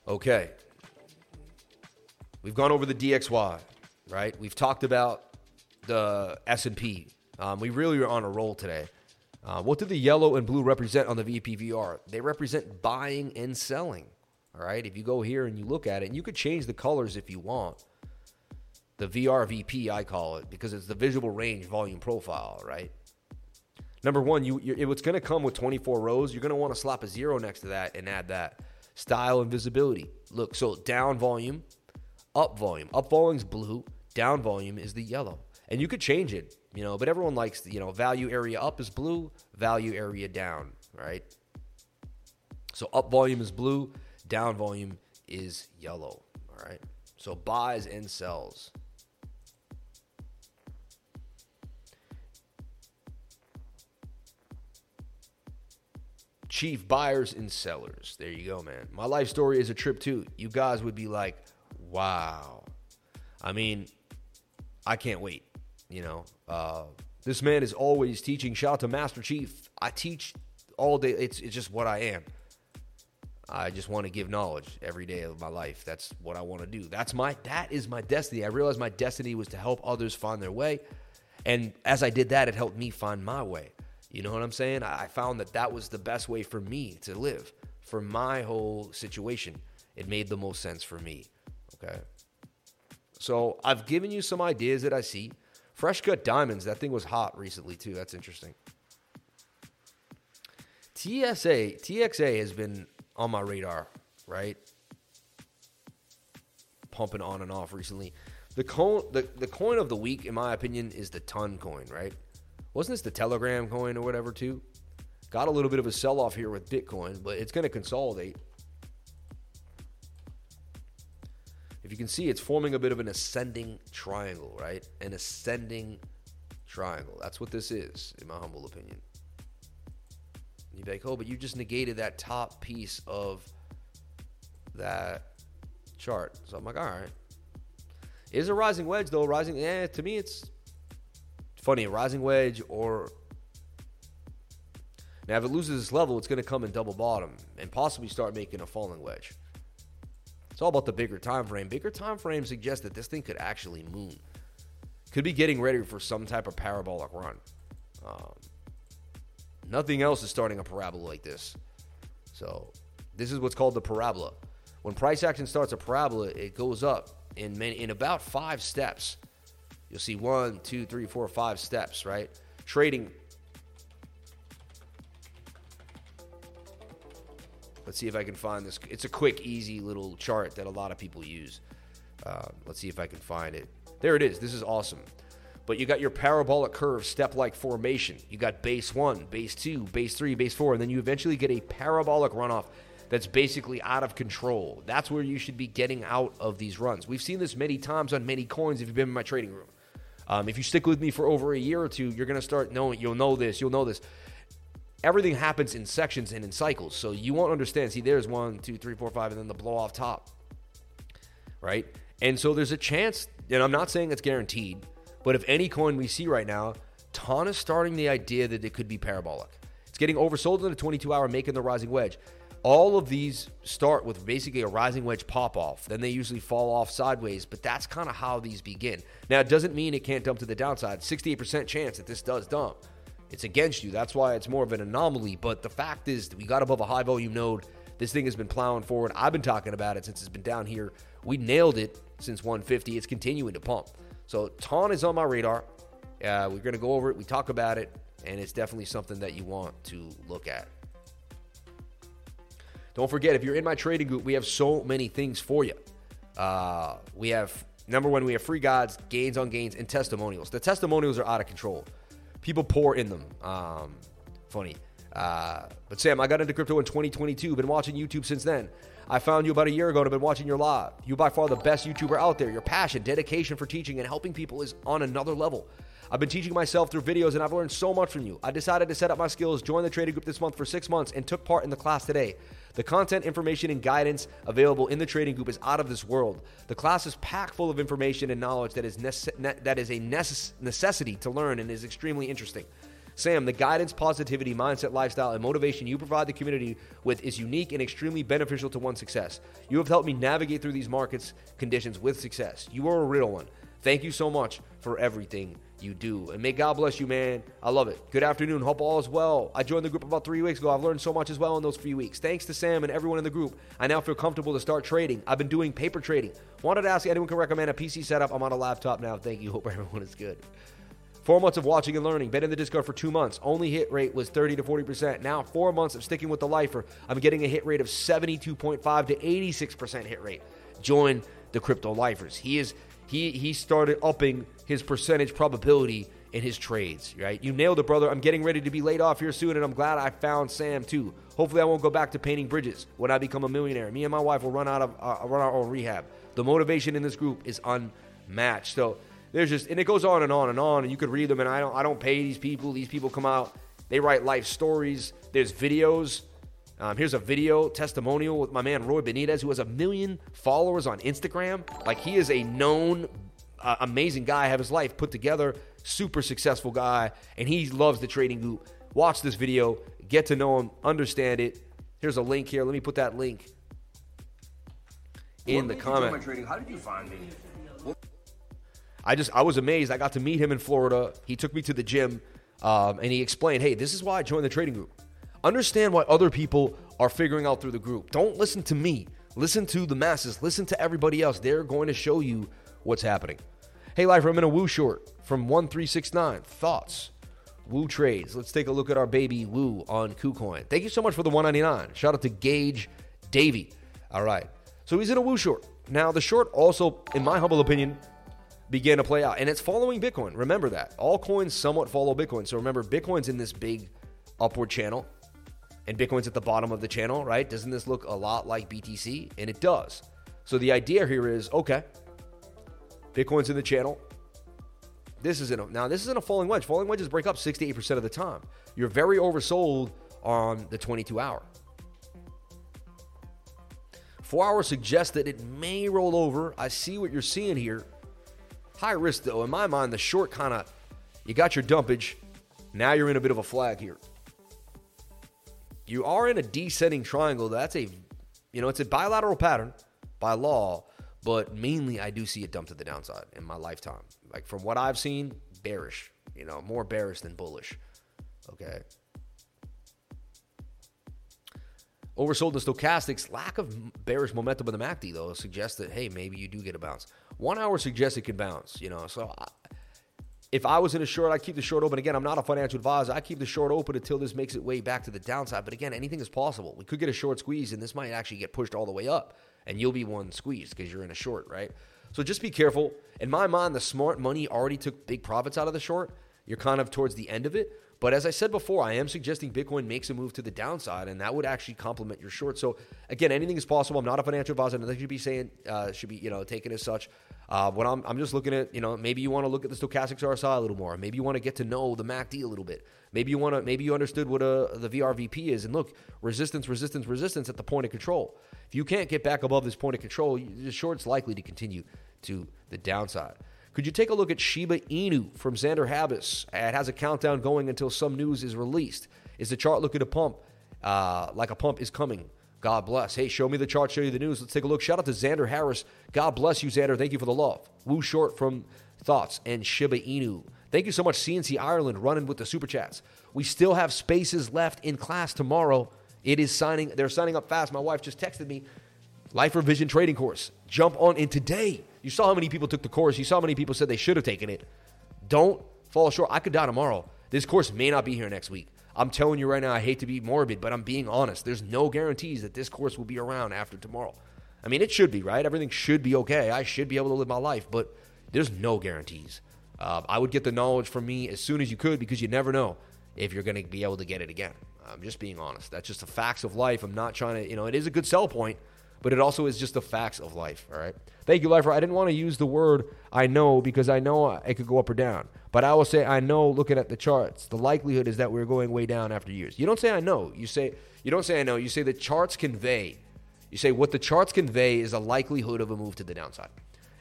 Okay. We've gone over the DXY, right? We've talked about the S&P. Um, we really are on a roll today. Uh, what do the yellow and blue represent on the VPVR? They represent buying and selling. All right. If you go here and you look at it, and you could change the colors if you want the VRVP, I call it, because it's the visible range volume profile, right? Number one, you it's going to come with 24 rows, you're going to want to slap a zero next to that and add that style and visibility. Look, so down volume, up volume. Up volume's blue, down volume is the yellow. And you could change it, you know, but everyone likes, you know, value area up is blue, value area down, right? So up volume is blue, down volume is yellow, all right? So buys and sells. Chief buyers and sellers. There you go, man. My life story is a trip too. You guys would be like, wow. I mean, I can't wait. You know, uh, this man is always teaching. Shout out to Master Chief. I teach all day. It's it's just what I am. I just want to give knowledge every day of my life. That's what I want to do. That's my that is my destiny. I realized my destiny was to help others find their way, and as I did that, it helped me find my way. You know what I'm saying? I found that that was the best way for me to live for my whole situation. It made the most sense for me. Okay. So I've given you some ideas that I see Fresh cut diamonds. That thing was hot recently too. That's interesting. TSA, TXA has been on my radar, right? Pumping on and off recently. The coin, the, the coin of the week, in my opinion, is the ton coin, right? Wasn't this the Telegram coin or whatever too? Got a little bit of a sell off here with Bitcoin, but it's going to consolidate. If you can see, it's forming a bit of an ascending triangle, right? An ascending triangle. That's what this is, in my humble opinion. You'd be like, oh, but you just negated that top piece of that chart. So I'm like, all right. It is a rising wedge though? Rising, yeah. To me, it's funny. Rising wedge or now if it loses this level, it's going to come in double bottom and possibly start making a falling wedge. It's all about the bigger time frame. Bigger time frame suggests that this thing could actually moon. Could be getting ready for some type of parabolic run. Um, nothing else is starting a parabola like this. So this is what's called the parabola. When price action starts a parabola, it goes up in many, in about five steps. You'll see one, two, three, four, five steps. Right? Trading. Let's see if I can find this. It's a quick, easy little chart that a lot of people use. Uh, let's see if I can find it. There it is. This is awesome. But you got your parabolic curve step like formation. You got base one, base two, base three, base four, and then you eventually get a parabolic runoff that's basically out of control. That's where you should be getting out of these runs. We've seen this many times on many coins if you've been in my trading room. Um, if you stick with me for over a year or two, you're going to start knowing, you'll know this, you'll know this. Everything happens in sections and in cycles. So you won't understand. See, there's one, two, three, four, five, and then the blow off top. Right? And so there's a chance, and I'm not saying it's guaranteed, but if any coin we see right now, Ton is starting the idea that it could be parabolic. It's getting oversold in the 22 hour, making the rising wedge. All of these start with basically a rising wedge pop off. Then they usually fall off sideways, but that's kind of how these begin. Now, it doesn't mean it can't dump to the downside. 68% chance that this does dump. It's against you. That's why it's more of an anomaly. But the fact is, we got above a high volume node. This thing has been plowing forward. I've been talking about it since it's been down here. We nailed it since 150. It's continuing to pump. So TON is on my radar. Uh, we're going to go over it. We talk about it, and it's definitely something that you want to look at. Don't forget, if you're in my trading group, we have so many things for you. Uh, we have number one, we have free guides, gains on gains, and testimonials. The testimonials are out of control. People pour in them. Um, funny. Uh, but Sam, I got into crypto in 2022. Been watching YouTube since then. I found you about a year ago and have been watching your live. You by far the best YouTuber out there. Your passion, dedication for teaching and helping people is on another level. I've been teaching myself through videos and I've learned so much from you. I decided to set up my skills, join the trading group this month for six months, and took part in the class today. The content, information, and guidance available in the trading group is out of this world. The class is packed full of information and knowledge that is, nece- that is a necess- necessity to learn and is extremely interesting. Sam, the guidance, positivity, mindset, lifestyle, and motivation you provide the community with is unique and extremely beneficial to one's success. You have helped me navigate through these markets conditions with success. You are a real one. Thank you so much for everything you do. And may God bless you, man. I love it. Good afternoon. Hope all is well. I joined the group about three weeks ago. I've learned so much as well in those few weeks. Thanks to Sam and everyone in the group. I now feel comfortable to start trading. I've been doing paper trading. Wanted to ask anyone can recommend a PC setup. I'm on a laptop now. Thank you. Hope everyone is good. Four months of watching and learning. Been in the Discord for two months. Only hit rate was 30 to 40%. Now, four months of sticking with the lifer. I'm getting a hit rate of 72.5 to 86% hit rate. Join the crypto lifers. He is he he started upping his percentage probability in his trades, right? You nailed it, brother. I'm getting ready to be laid off here soon, and I'm glad I found Sam too. Hopefully, I won't go back to painting bridges when I become a millionaire. Me and my wife will run out of uh, run our own rehab. The motivation in this group is unmatched. So there's just and it goes on and on and on and you could read them and I don't I don't pay these people. These people come out, they write life stories. There's videos. Um, here's a video testimonial with my man Roy Benitez, who has a million followers on Instagram. Like he is a known, uh, amazing guy. Have his life put together, super successful guy, and he loves the trading group. Watch this video, get to know him, understand it. Here's a link here. Let me put that link in the comment. How did you find me? I just I was amazed. I got to meet him in Florida. He took me to the gym, um, and he explained, "Hey, this is why I joined the trading group. Understand why other people are figuring out through the group. Don't listen to me. Listen to the masses. Listen to everybody else. They're going to show you what's happening." Hey, Lifer, I'm in a Woo short from 1369. Thoughts? Woo trades. Let's take a look at our baby Woo on KuCoin. Thank you so much for the 199. Shout out to Gage Davy. All right. So he's in a Woo short. Now, the short also, in my humble opinion, began to play out. And it's following Bitcoin. Remember that. All coins somewhat follow Bitcoin. So remember, Bitcoin's in this big upward channel and Bitcoin's at the bottom of the channel, right? Doesn't this look a lot like BTC? And it does. So the idea here is okay, Bitcoin's in the channel. This isn't a, now. This isn't a falling wedge. Falling wedges break up 68% of the time. You're very oversold on the 22 hour. Four hours suggests that it may roll over. I see what you're seeing here. High risk though. In my mind, the short kind of you got your dumpage. Now you're in a bit of a flag here. You are in a descending triangle. That's a you know, it's a bilateral pattern by law, but mainly I do see it dump to the downside in my lifetime. Like from what I've seen, bearish. You know, more bearish than bullish. Okay. Oversold in stochastics, lack of bearish momentum in the MACD though suggests that hey maybe you do get a bounce. One hour suggests it can bounce, you know. So I, if I was in a short, I'd keep the short open. Again, I'm not a financial advisor. I keep the short open until this makes it way back to the downside. But again, anything is possible. We could get a short squeeze, and this might actually get pushed all the way up, and you'll be one squeezed because you're in a short, right? So just be careful. In my mind, the smart money already took big profits out of the short. You're kind of towards the end of it. But as I said before, I am suggesting Bitcoin makes a move to the downside, and that would actually complement your short. So again, anything is possible. I'm not a financial advisor. Nothing should be saying uh, should be you know taken as such. Uh, when I'm, I'm just looking at you know maybe you want to look at the stochastics RSI a little more. Maybe you want to get to know the MACD a little bit. Maybe you want to maybe you understood what a, the VRVP is. And look, resistance, resistance, resistance at the point of control. If you can't get back above this point of control, the short's likely to continue to the downside. Could you take a look at Shiba Inu from Xander Habis? It has a countdown going until some news is released. Is the chart looking to pump uh, like a pump is coming? God bless. Hey, show me the chart, show you the news. Let's take a look. Shout out to Xander Harris. God bless you, Xander. Thank you for the love. Woo Short from Thoughts and Shiba Inu. Thank you so much, CNC Ireland, running with the super chats. We still have spaces left in class tomorrow. It is signing. They're signing up fast. My wife just texted me. Lifer Vision trading course. Jump on in today. You saw how many people took the course. You saw how many people said they should have taken it. Don't fall short. I could die tomorrow. This course may not be here next week. I'm telling you right now, I hate to be morbid, but I'm being honest. There's no guarantees that this course will be around after tomorrow. I mean, it should be, right? Everything should be okay. I should be able to live my life, but there's no guarantees. Uh, I would get the knowledge from me as soon as you could because you never know if you're going to be able to get it again. I'm just being honest. That's just the facts of life. I'm not trying to, you know, it is a good sell point, but it also is just the facts of life. All right. Thank you, Lifer. I didn't want to use the word I know because I know it could go up or down. But I will say I know looking at the charts, the likelihood is that we're going way down after years. You don't say I know. You say you don't say I know. You say the charts convey. You say what the charts convey is a likelihood of a move to the downside.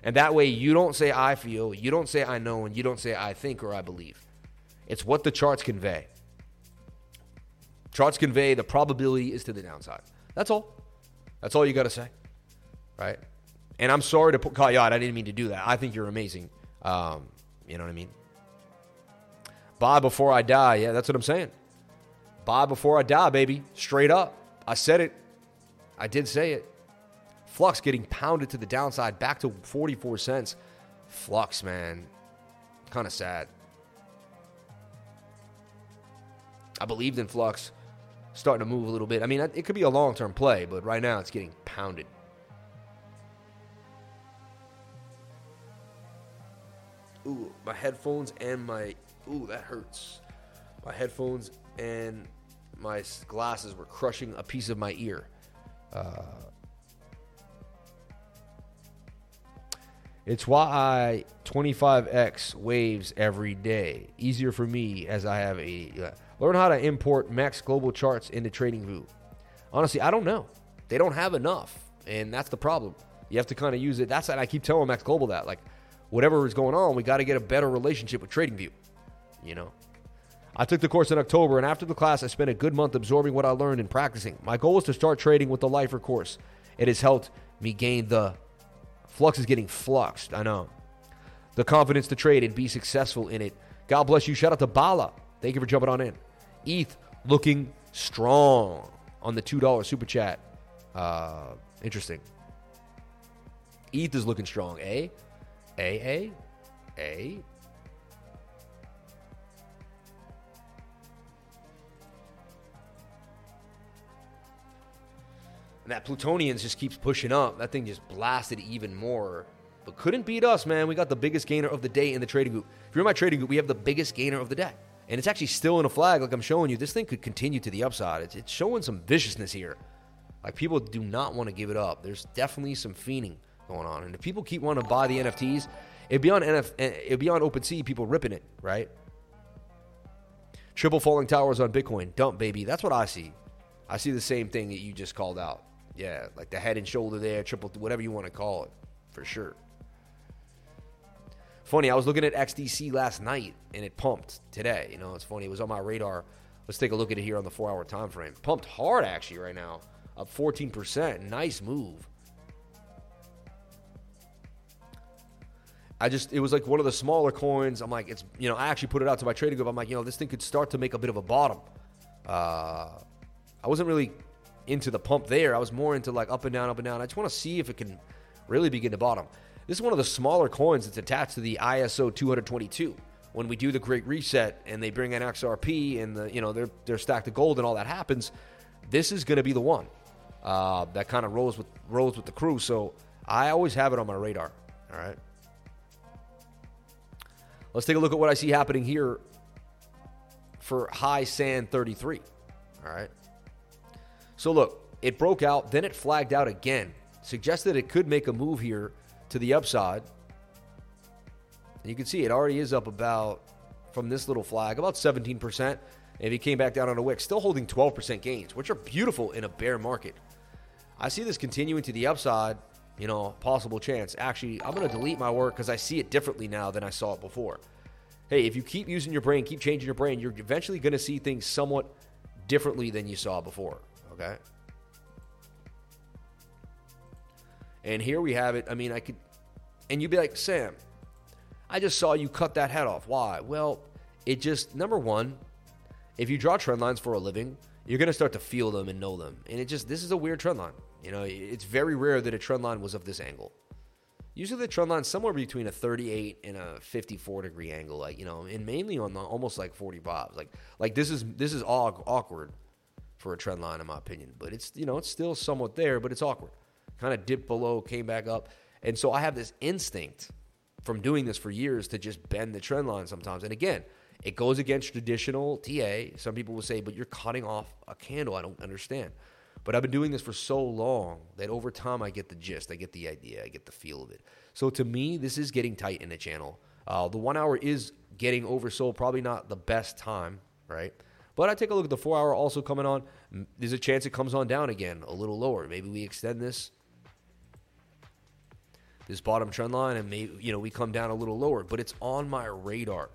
And that way you don't say I feel, you don't say I know, and you don't say I think or I believe. It's what the charts convey. Charts convey the probability is to the downside. That's all. That's all you got to say, right? And I'm sorry to put, call you out. I didn't mean to do that. I think you're amazing. Um, you know what I mean? Buy before I die. Yeah, that's what I'm saying. Buy before I die, baby. Straight up. I said it. I did say it. Flux getting pounded to the downside back to 44 cents. Flux, man. Kind of sad. I believed in Flux starting to move a little bit. I mean, it could be a long term play, but right now it's getting pounded. Ooh, my headphones and my. Ooh, that hurts. My headphones and my glasses were crushing a piece of my ear. Uh, it's why I 25x waves every day. Easier for me as I have a. Uh, Learn how to import max global charts into TradingView. Honestly, I don't know. They don't have enough, and that's the problem. You have to kind of use it. That's what I keep telling Max Global that. Like, whatever is going on, we got to get a better relationship with TradingView. You know? I took the course in October, and after the class, I spent a good month absorbing what I learned and practicing. My goal is to start trading with the Lifer course. It has helped me gain the flux is getting fluxed. I know. The confidence to trade and be successful in it. God bless you. Shout out to Bala. Thank you for jumping on in. ETH looking strong on the $2 super chat. Uh, interesting. ETH is looking strong. A? A? A? A. that Plutonians just keeps pushing up. That thing just blasted even more. But couldn't beat us, man. We got the biggest gainer of the day in the trading group. If you're in my trading group, we have the biggest gainer of the day. And it's actually still in a flag, like I'm showing you. This thing could continue to the upside. It's, it's showing some viciousness here. Like people do not want to give it up. There's definitely some fiending going on. And if people keep wanting to buy the NFTs, it'd be on NF, eh, it'd be on OpenSea, people ripping it, right? Triple falling towers on Bitcoin. Dump, baby. That's what I see. I see the same thing that you just called out. Yeah, like the head and shoulder there, triple, whatever you want to call it, for sure. Funny, I was looking at XDC last night and it pumped today. You know, it's funny. It was on my radar. Let's take a look at it here on the four hour time frame. Pumped hard actually right now, up 14%. Nice move. I just, it was like one of the smaller coins. I'm like, it's, you know, I actually put it out to my trading group. I'm like, you know, this thing could start to make a bit of a bottom. Uh, I wasn't really into the pump there. I was more into like up and down, up and down. I just want to see if it can really begin to bottom. This is one of the smaller coins that's attached to the ISO 222. When we do the Great Reset and they bring in XRP and the you know they're they're stacked to gold and all that happens, this is going to be the one uh, that kind of rolls with rolls with the crew. So I always have it on my radar. All right. Let's take a look at what I see happening here for high sand 33. All right. So look, it broke out, then it flagged out again. Suggested it could make a move here to the upside. And you can see it already is up about, from this little flag, about 17%. And he came back down on a wick, still holding 12% gains, which are beautiful in a bear market. I see this continuing to the upside, you know, possible chance. Actually, I'm going to delete my work because I see it differently now than I saw it before. Hey, if you keep using your brain, keep changing your brain, you're eventually going to see things somewhat differently than you saw before. Okay. And here we have it. I mean, I could, and you'd be like, Sam, I just saw you cut that head off. Why? Well, it just, number one, if you draw trend lines for a living, you're going to start to feel them and know them. And it just, this is a weird trend line. You know, it's very rare that a trend line was of this angle. Usually the trend line's somewhere between a 38 and a 54 degree angle, like, you know, and mainly on the almost like 45. Like, like this is, this is awkward for a trend line, in my opinion. But it's, you know, it's still somewhat there, but it's awkward kind of dipped below, came back up. And so I have this instinct from doing this for years to just bend the trend line sometimes. And again, it goes against traditional TA. Some people will say, but you're cutting off a candle. I don't understand. But I've been doing this for so long that over time I get the gist, I get the idea, I get the feel of it. So to me, this is getting tight in the channel. Uh, the one hour is getting oversold, probably not the best time, right? But I take a look at the four hour also coming on. There's a chance it comes on down again, a little lower. Maybe we extend this this bottom trend line and maybe you know we come down a little lower but it's on my radar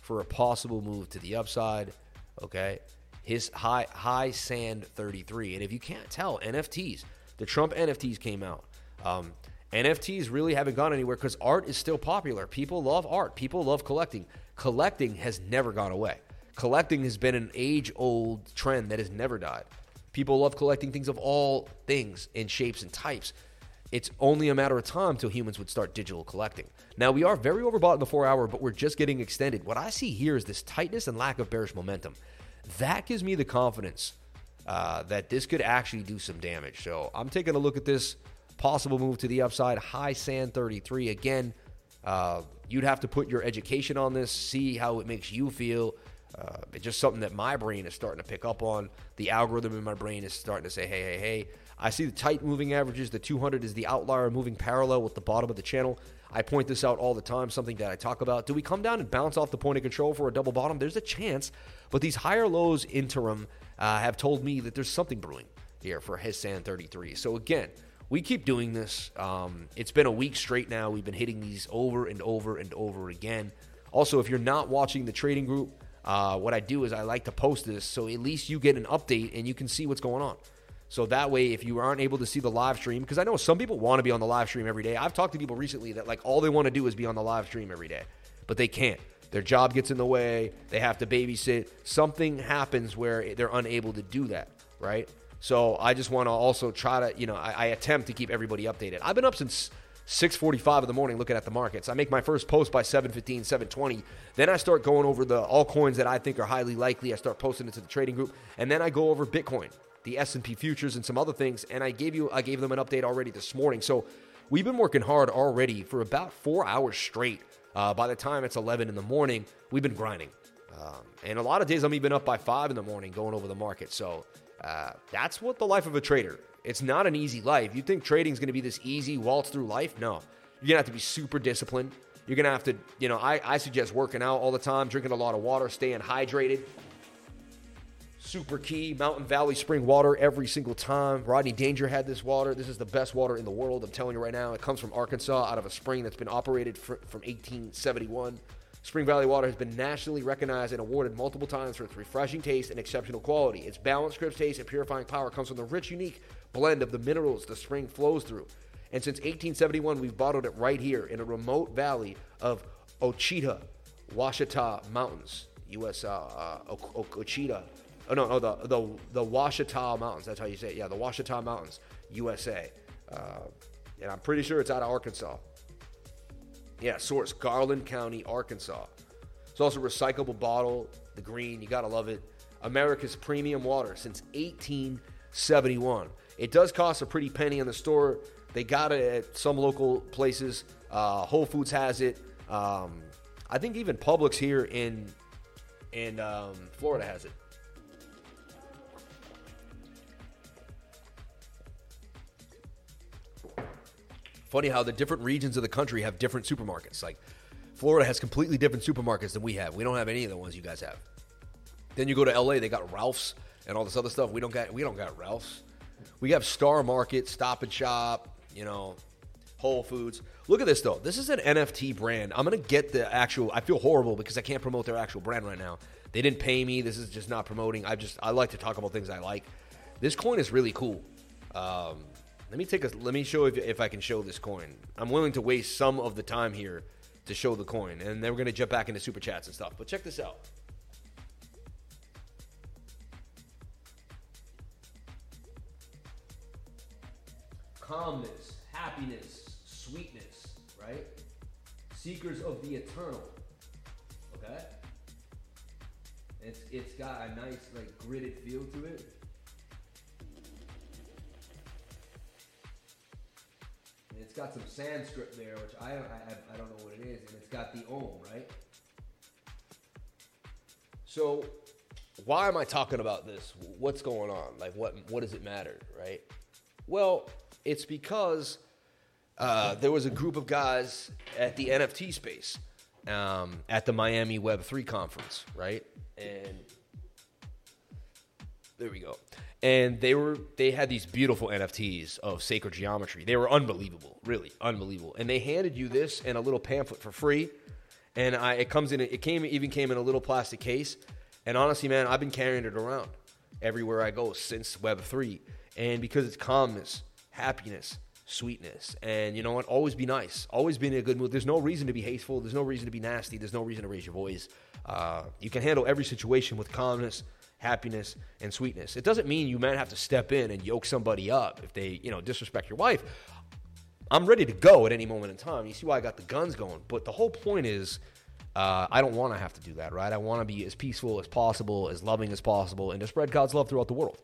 for a possible move to the upside okay? His high high sand 33 and if you can't tell nfts the trump nfts came out. Um, nfts really haven't gone anywhere because art is still popular. People love art. People love collecting. Collecting has never gone away collecting has been an age old trend that has never died people love collecting things of all things in shapes and types it's only a matter of time till humans would start digital collecting. Now, we are very overbought in the four hour, but we're just getting extended. What I see here is this tightness and lack of bearish momentum. That gives me the confidence uh, that this could actually do some damage. So I'm taking a look at this possible move to the upside. High sand 33. Again, uh, you'd have to put your education on this, see how it makes you feel. Uh, it's just something that my brain is starting to pick up on. The algorithm in my brain is starting to say, hey, hey, hey, I see the tight moving averages. The 200 is the outlier moving parallel with the bottom of the channel. I point this out all the time, something that I talk about. Do we come down and bounce off the point of control for a double bottom? There's a chance, but these higher lows interim uh, have told me that there's something brewing here for his Sand 33. So again, we keep doing this. Um, it's been a week straight now. We've been hitting these over and over and over again. Also, if you're not watching the trading group, uh, what I do is I like to post this so at least you get an update and you can see what's going on. So that way, if you aren't able to see the live stream, because I know some people want to be on the live stream every day. I've talked to people recently that like all they want to do is be on the live stream every day, but they can't. Their job gets in the way. They have to babysit. Something happens where they're unable to do that, right? So I just want to also try to, you know, I, I, attempt to keep everybody updated. I've been up since 6:45 in the morning looking at the markets. I make my first post by 7:15, 7:20. Then I start going over the all coins that I think are highly likely. I start posting it to the trading group, and then I go over Bitcoin, the S&P futures, and some other things. And I gave you I gave them an update already this morning. So we've been working hard already for about four hours straight. Uh, by the time it's 11 in the morning, we've been grinding. Um, and a lot of days I'm even up by five in the morning going over the market. So uh, that's what the life of a trader. It's not an easy life. You think trading is going to be this easy waltz through life? No. You're going to have to be super disciplined. You're going to have to, you know, I, I suggest working out all the time, drinking a lot of water, staying hydrated. Super key. Mountain Valley spring water every single time. Rodney Danger had this water. This is the best water in the world. I'm telling you right now. It comes from Arkansas out of a spring that's been operated from 1871. Spring Valley water has been nationally recognized and awarded multiple times for its refreshing taste and exceptional quality. Its balanced, crisp taste and purifying power comes from the rich, unique blend of the minerals the spring flows through. And since 1871, we've bottled it right here in a remote valley of Ochita, Washita Mountains, U.S. Uh, uh, Ouachita. Oh no, no, the the the Ouachita Mountains. That's how you say it. Yeah, the Washita Mountains, USA. Uh, and I'm pretty sure it's out of Arkansas. Yeah, source Garland County, Arkansas. It's also a recyclable bottle, the green. You gotta love it. America's premium water since 1871. It does cost a pretty penny in the store. They got it at some local places. Uh, Whole Foods has it. Um, I think even Publix here in in um, Florida has it. Funny how the different regions of the country have different supermarkets. Like Florida has completely different supermarkets than we have. We don't have any of the ones you guys have. Then you go to LA, they got Ralph's and all this other stuff. We don't got we don't got Ralph's. We have Star Market, Stop and Shop, you know, Whole Foods. Look at this though. This is an NFT brand. I'm gonna get the actual. I feel horrible because I can't promote their actual brand right now. They didn't pay me. This is just not promoting. I just I like to talk about things I like. This coin is really cool. Um, let me take a. Let me show if, if I can show this coin. I'm willing to waste some of the time here to show the coin, and then we're gonna jump back into super chats and stuff. But check this out. Calmness, happiness, sweetness, right? Seekers of the eternal. Okay? It's it's got a nice like gridded feel to it. And it's got some Sanskrit there, which I, I I don't know what it is, and it's got the Om, right? So, why am I talking about this? What's going on? Like, what what does it matter, right? Well, it's because uh, there was a group of guys at the NFT space um, at the Miami Web Three conference, right? And there we go. And they were they had these beautiful NFTs of sacred geometry. They were unbelievable, really unbelievable. And they handed you this and a little pamphlet for free. And I, it comes in it came even came in a little plastic case. And honestly, man, I've been carrying it around everywhere I go since Web three. And because it's calmness, happiness, sweetness. And you know what? Always be nice. Always be in a good mood. There's no reason to be hateful. There's no reason to be nasty. There's no reason to raise your voice. Uh, you can handle every situation with calmness, happiness, and sweetness. It doesn't mean you might have to step in and yoke somebody up if they, you know, disrespect your wife. I'm ready to go at any moment in time. You see why I got the guns going. But the whole point is, uh, I don't want to have to do that, right? I want to be as peaceful as possible, as loving as possible, and to spread God's love throughout the world.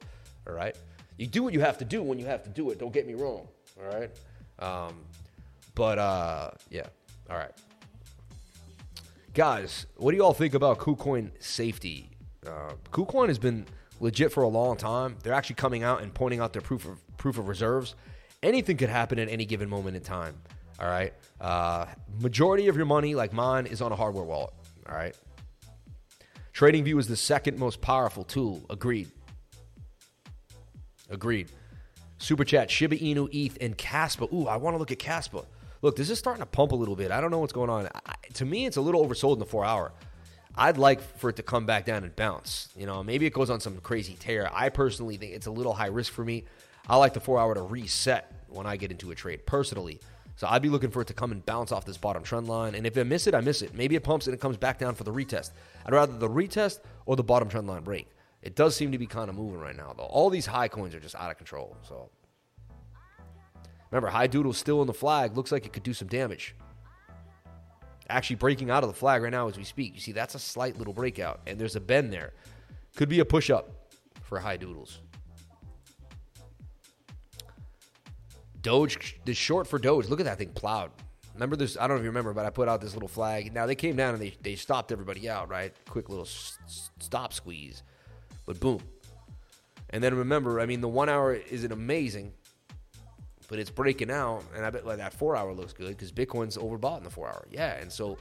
All right. You do what you have to do when you have to do it. Don't get me wrong. All right. Um, but uh, yeah. All right. Guys, what do you all think about KuCoin safety? Uh, KuCoin has been legit for a long time. They're actually coming out and pointing out their proof of proof of reserves. Anything could happen at any given moment in time. All right. Uh, majority of your money, like mine, is on a hardware wallet. All right. TradingView is the second most powerful tool. Agreed. Agreed. Super chat, Shiba Inu, ETH, and Kaspa. Ooh, I want to look at Kaspa. Look, this is starting to pump a little bit. I don't know what's going on. I, to me, it's a little oversold in the four hour. I'd like for it to come back down and bounce. You know, maybe it goes on some crazy tear. I personally think it's a little high risk for me. I like the four hour to reset when I get into a trade personally. So I'd be looking for it to come and bounce off this bottom trend line. And if I miss it, I miss it. Maybe it pumps and it comes back down for the retest. I'd rather the retest or the bottom trend line break. It does seem to be kind of moving right now, though. All these high coins are just out of control. So Remember, high doodle still in the flag. Looks like it could do some damage. Actually breaking out of the flag right now as we speak. You see, that's a slight little breakout, and there's a bend there. Could be a push up for high doodles. Doge, the short for Doge. Look at that thing plowed. Remember this? I don't know if you remember, but I put out this little flag. Now they came down and they, they stopped everybody out, right? Quick little s- stop squeeze. But boom. And then remember, I mean, the one hour isn't amazing, but it's breaking out. And I bet like that four hour looks good because Bitcoin's overbought in the four hour. Yeah. And so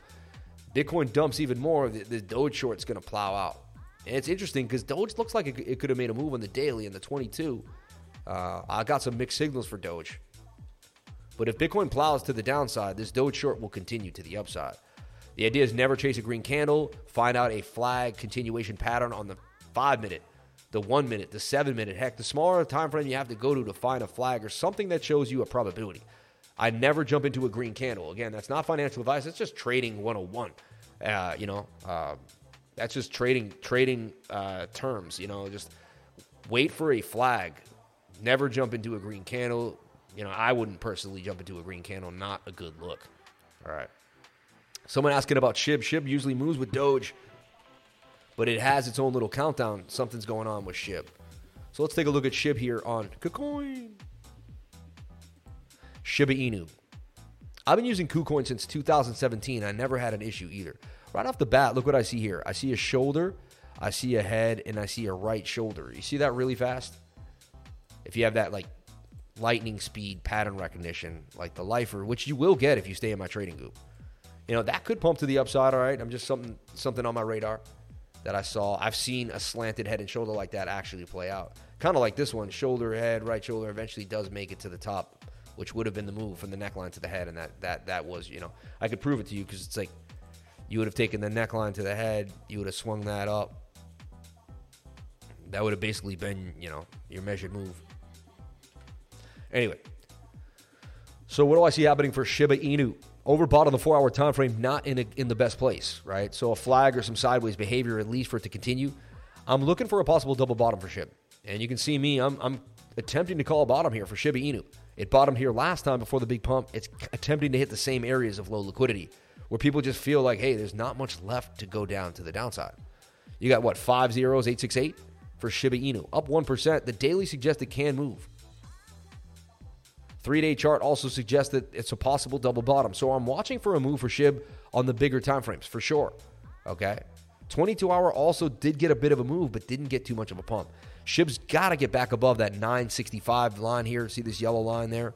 Bitcoin dumps even more. The, the Doge short's going to plow out. And it's interesting because Doge looks like it, it could have made a move on the daily and the 22. Uh, I got some mixed signals for Doge. But if Bitcoin plows to the downside, this Doge short will continue to the upside. The idea is never chase a green candle, find out a flag continuation pattern on the five minute, the one minute, the seven minute. Heck, the smaller time frame you have to go to to find a flag or something that shows you a probability. I never jump into a green candle. Again, that's not financial advice. It's just trading 101. Uh, you know, uh, that's just trading trading uh, terms. You know, just wait for a flag. Never jump into a green candle. You know, I wouldn't personally jump into a green candle. Not a good look. All right. Someone asking about Shib. Shib usually moves with Doge, but it has its own little countdown. Something's going on with Shib. So let's take a look at Shib here on KuCoin. Shiba Inu. I've been using KuCoin since 2017. I never had an issue either. Right off the bat, look what I see here. I see a shoulder, I see a head, and I see a right shoulder. You see that really fast? If you have that like lightning speed pattern recognition, like the lifer, which you will get if you stay in my trading group. You know, that could pump to the upside, all right? I'm just something something on my radar that I saw. I've seen a slanted head and shoulder like that actually play out. Kind of like this one, shoulder, head, right shoulder eventually does make it to the top, which would have been the move from the neckline to the head and that that that was, you know, I could prove it to you cuz it's like you would have taken the neckline to the head, you would have swung that up. That would have basically been, you know, your measured move. Anyway, so what do I see happening for Shiba Inu? Overbought on the four-hour time frame, not in a, in the best place, right? So a flag or some sideways behavior, at least for it to continue. I'm looking for a possible double bottom for Shiba, and you can see me. I'm, I'm attempting to call bottom here for Shiba Inu. It bottomed here last time before the big pump. It's attempting to hit the same areas of low liquidity, where people just feel like, hey, there's not much left to go down to the downside. You got what five zeros, eight six eight for Shiba Inu, up one percent. The daily suggests it can move. Three day chart also suggests that it's a possible double bottom. So I'm watching for a move for SHIB on the bigger time frames for sure. Okay. 22 hour also did get a bit of a move, but didn't get too much of a pump. SHIB's got to get back above that 965 line here. See this yellow line there?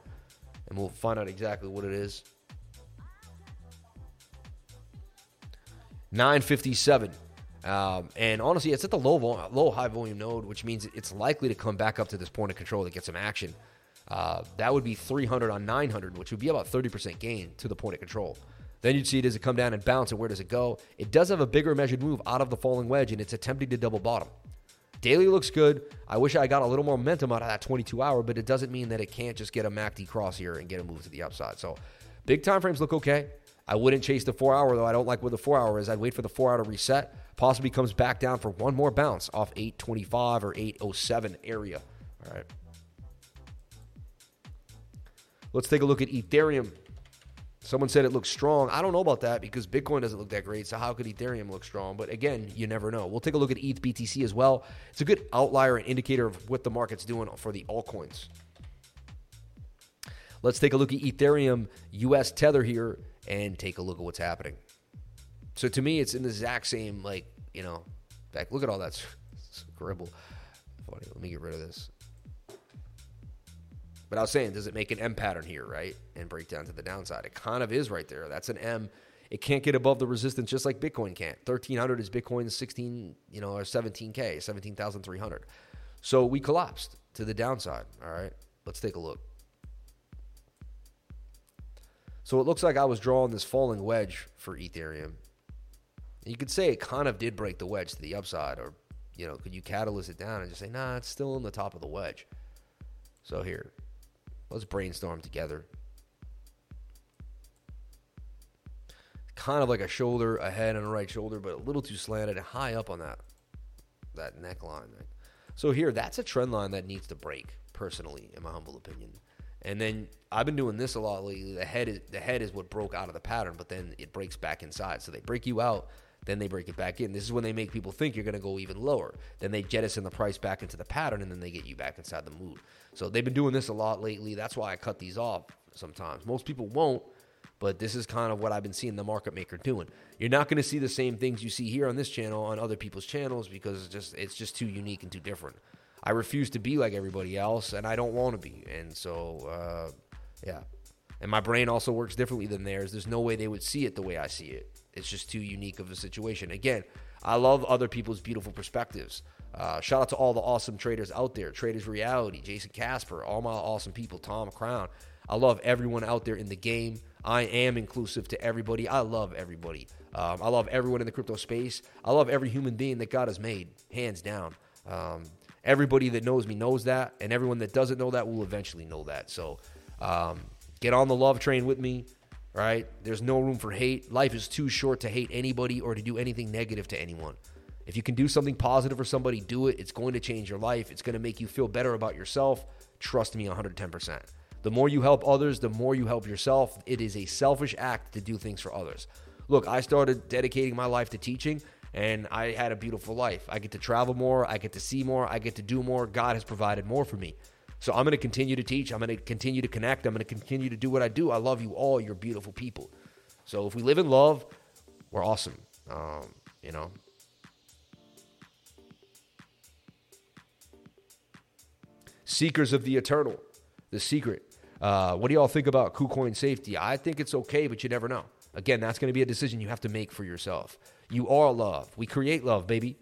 And we'll find out exactly what it is. 957. Um, and honestly, it's at the low, low high volume node, which means it's likely to come back up to this point of control to get some action. Uh, that would be 300 on 900, which would be about 30% gain to the point of control. Then you'd see does it come down and bounce, and where does it go? It does have a bigger measured move out of the falling wedge, and it's attempting to double bottom. Daily looks good. I wish I got a little more momentum out of that 22 hour, but it doesn't mean that it can't just get a MACD cross here and get a move to the upside. So big time frames look okay. I wouldn't chase the four hour though. I don't like where the four hour is. I'd wait for the four hour to reset. Possibly comes back down for one more bounce off 825 or 807 area. All right. Let's take a look at Ethereum. Someone said it looks strong. I don't know about that because Bitcoin doesn't look that great. So how could Ethereum look strong? But again, you never know. We'll take a look at ETH BTC as well. It's a good outlier and indicator of what the market's doing for the altcoins. Let's take a look at Ethereum US Tether here and take a look at what's happening. So to me, it's in the exact same like you know. Fact, look at all that scribble. Funny. Let me get rid of this. But I was saying, does it make an M pattern here, right? And break down to the downside? It kind of is right there. That's an M. It can't get above the resistance just like Bitcoin can't. 1300 is Bitcoin's 16, you know, or 17K, 17,300. So we collapsed to the downside. All right. Let's take a look. So it looks like I was drawing this falling wedge for Ethereum. You could say it kind of did break the wedge to the upside, or, you know, could you catalyst it down and just say, nah, it's still in the top of the wedge. So here, Let's brainstorm together. Kind of like a shoulder, a head, and a right shoulder, but a little too slanted and high up on that that neckline. So here, that's a trend line that needs to break, personally, in my humble opinion. And then I've been doing this a lot lately. The head is the head is what broke out of the pattern, but then it breaks back inside. So they break you out, then they break it back in. This is when they make people think you're going to go even lower. Then they jettison the price back into the pattern, and then they get you back inside the mood. So they've been doing this a lot lately. That's why I cut these off sometimes. Most people won't, but this is kind of what I've been seeing the market maker doing. You're not going to see the same things you see here on this channel on other people's channels because it's just it's just too unique and too different. I refuse to be like everybody else, and I don't want to be. And so, uh, yeah. And my brain also works differently than theirs. There's no way they would see it the way I see it. It's just too unique of a situation. Again, I love other people's beautiful perspectives. Uh, shout out to all the awesome traders out there Traders Reality, Jason Casper, all my awesome people, Tom Crown. I love everyone out there in the game. I am inclusive to everybody. I love everybody. Um, I love everyone in the crypto space. I love every human being that God has made, hands down. Um, everybody that knows me knows that, and everyone that doesn't know that will eventually know that. So um, get on the love train with me, right? There's no room for hate. Life is too short to hate anybody or to do anything negative to anyone. If you can do something positive for somebody, do it. It's going to change your life. It's going to make you feel better about yourself. Trust me 110%. The more you help others, the more you help yourself. It is a selfish act to do things for others. Look, I started dedicating my life to teaching and I had a beautiful life. I get to travel more, I get to see more, I get to do more. God has provided more for me. So I'm going to continue to teach, I'm going to continue to connect, I'm going to continue to do what I do. I love you all, you're beautiful people. So if we live in love, we're awesome. Um, you know, Seekers of the Eternal, The Secret. Uh, what do y'all think about KuCoin safety? I think it's okay, but you never know. Again, that's going to be a decision you have to make for yourself. You are love. We create love, baby.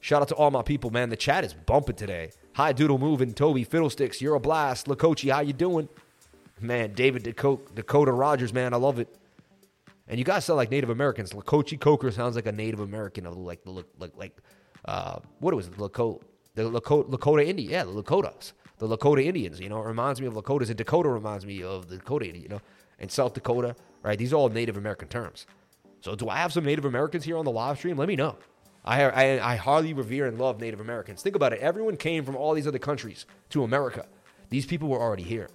Shout out to all my people, man. The chat is bumping today. Hi, Doodle Moving, Toby, Fiddlesticks, you're a blast. Lakochi, how you doing? Man, David Dakota, Dakota Rogers, man, I love it. And you guys sound like Native Americans. Lakochi Coker sounds like a Native American of like like like like uh, what was it? Lakota, the Lakota, Lakota Indian, yeah, the Lakotas the Lakota Indians. You know, it reminds me of Lakotas, and Dakota reminds me of the Dakota Indian. You know, and South Dakota, right? These are all Native American terms. So, do I have some Native Americans here on the live stream? Let me know. I, I, I hardly revere and love Native Americans. Think about it. Everyone came from all these other countries to America. These people were already here.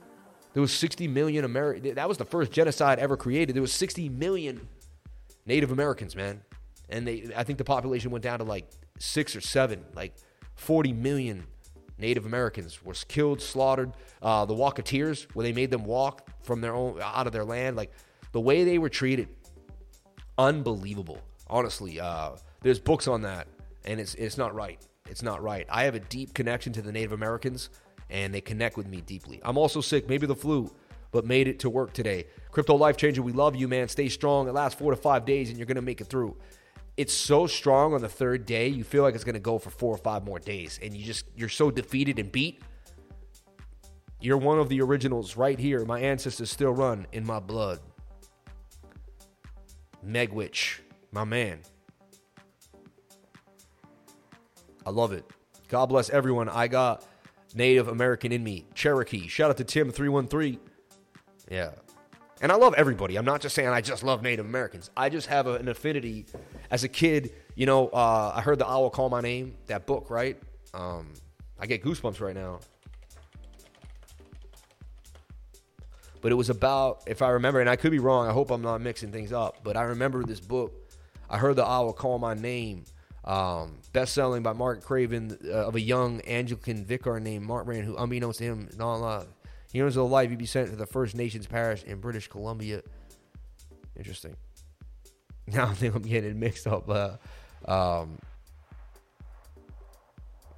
There was 60 million American. That was the first genocide ever created. There was 60 million Native Americans, man. And they, I think the population went down to like six or seven, like 40 million Native Americans were killed, slaughtered. Uh, the Walketeers, where they made them walk from their own out of their land, like the way they were treated, unbelievable. Honestly, uh, there's books on that, and it's it's not right. It's not right. I have a deep connection to the Native Americans, and they connect with me deeply. I'm also sick, maybe the flu, but made it to work today. Crypto life changer, we love you, man. Stay strong. It lasts four to five days, and you're gonna make it through it's so strong on the third day, you feel like it's to go for four or five more days, and you just you're so defeated and beat. You're one of the originals right here. My ancestors still run in my blood. Megwitch, my man. I love it. God bless everyone. I got Native American in me. Cherokee. Shout out to Tim313. Yeah. And I love everybody. I'm not just saying I just love Native Americans. I just have a, an affinity. As a kid, you know, uh, I heard the owl call my name. That book, right? Um, I get goosebumps right now. But it was about, if I remember, and I could be wrong. I hope I'm not mixing things up. But I remember this book. I heard the owl call my name. Um, best selling by Mark Craven uh, of a young Anglican vicar named Mark Rand, who, unbeknownst to him, not he owns a life. He'd be sent to the First Nations parish in British Columbia. Interesting. Now I think I'm getting it mixed up. Uh, um,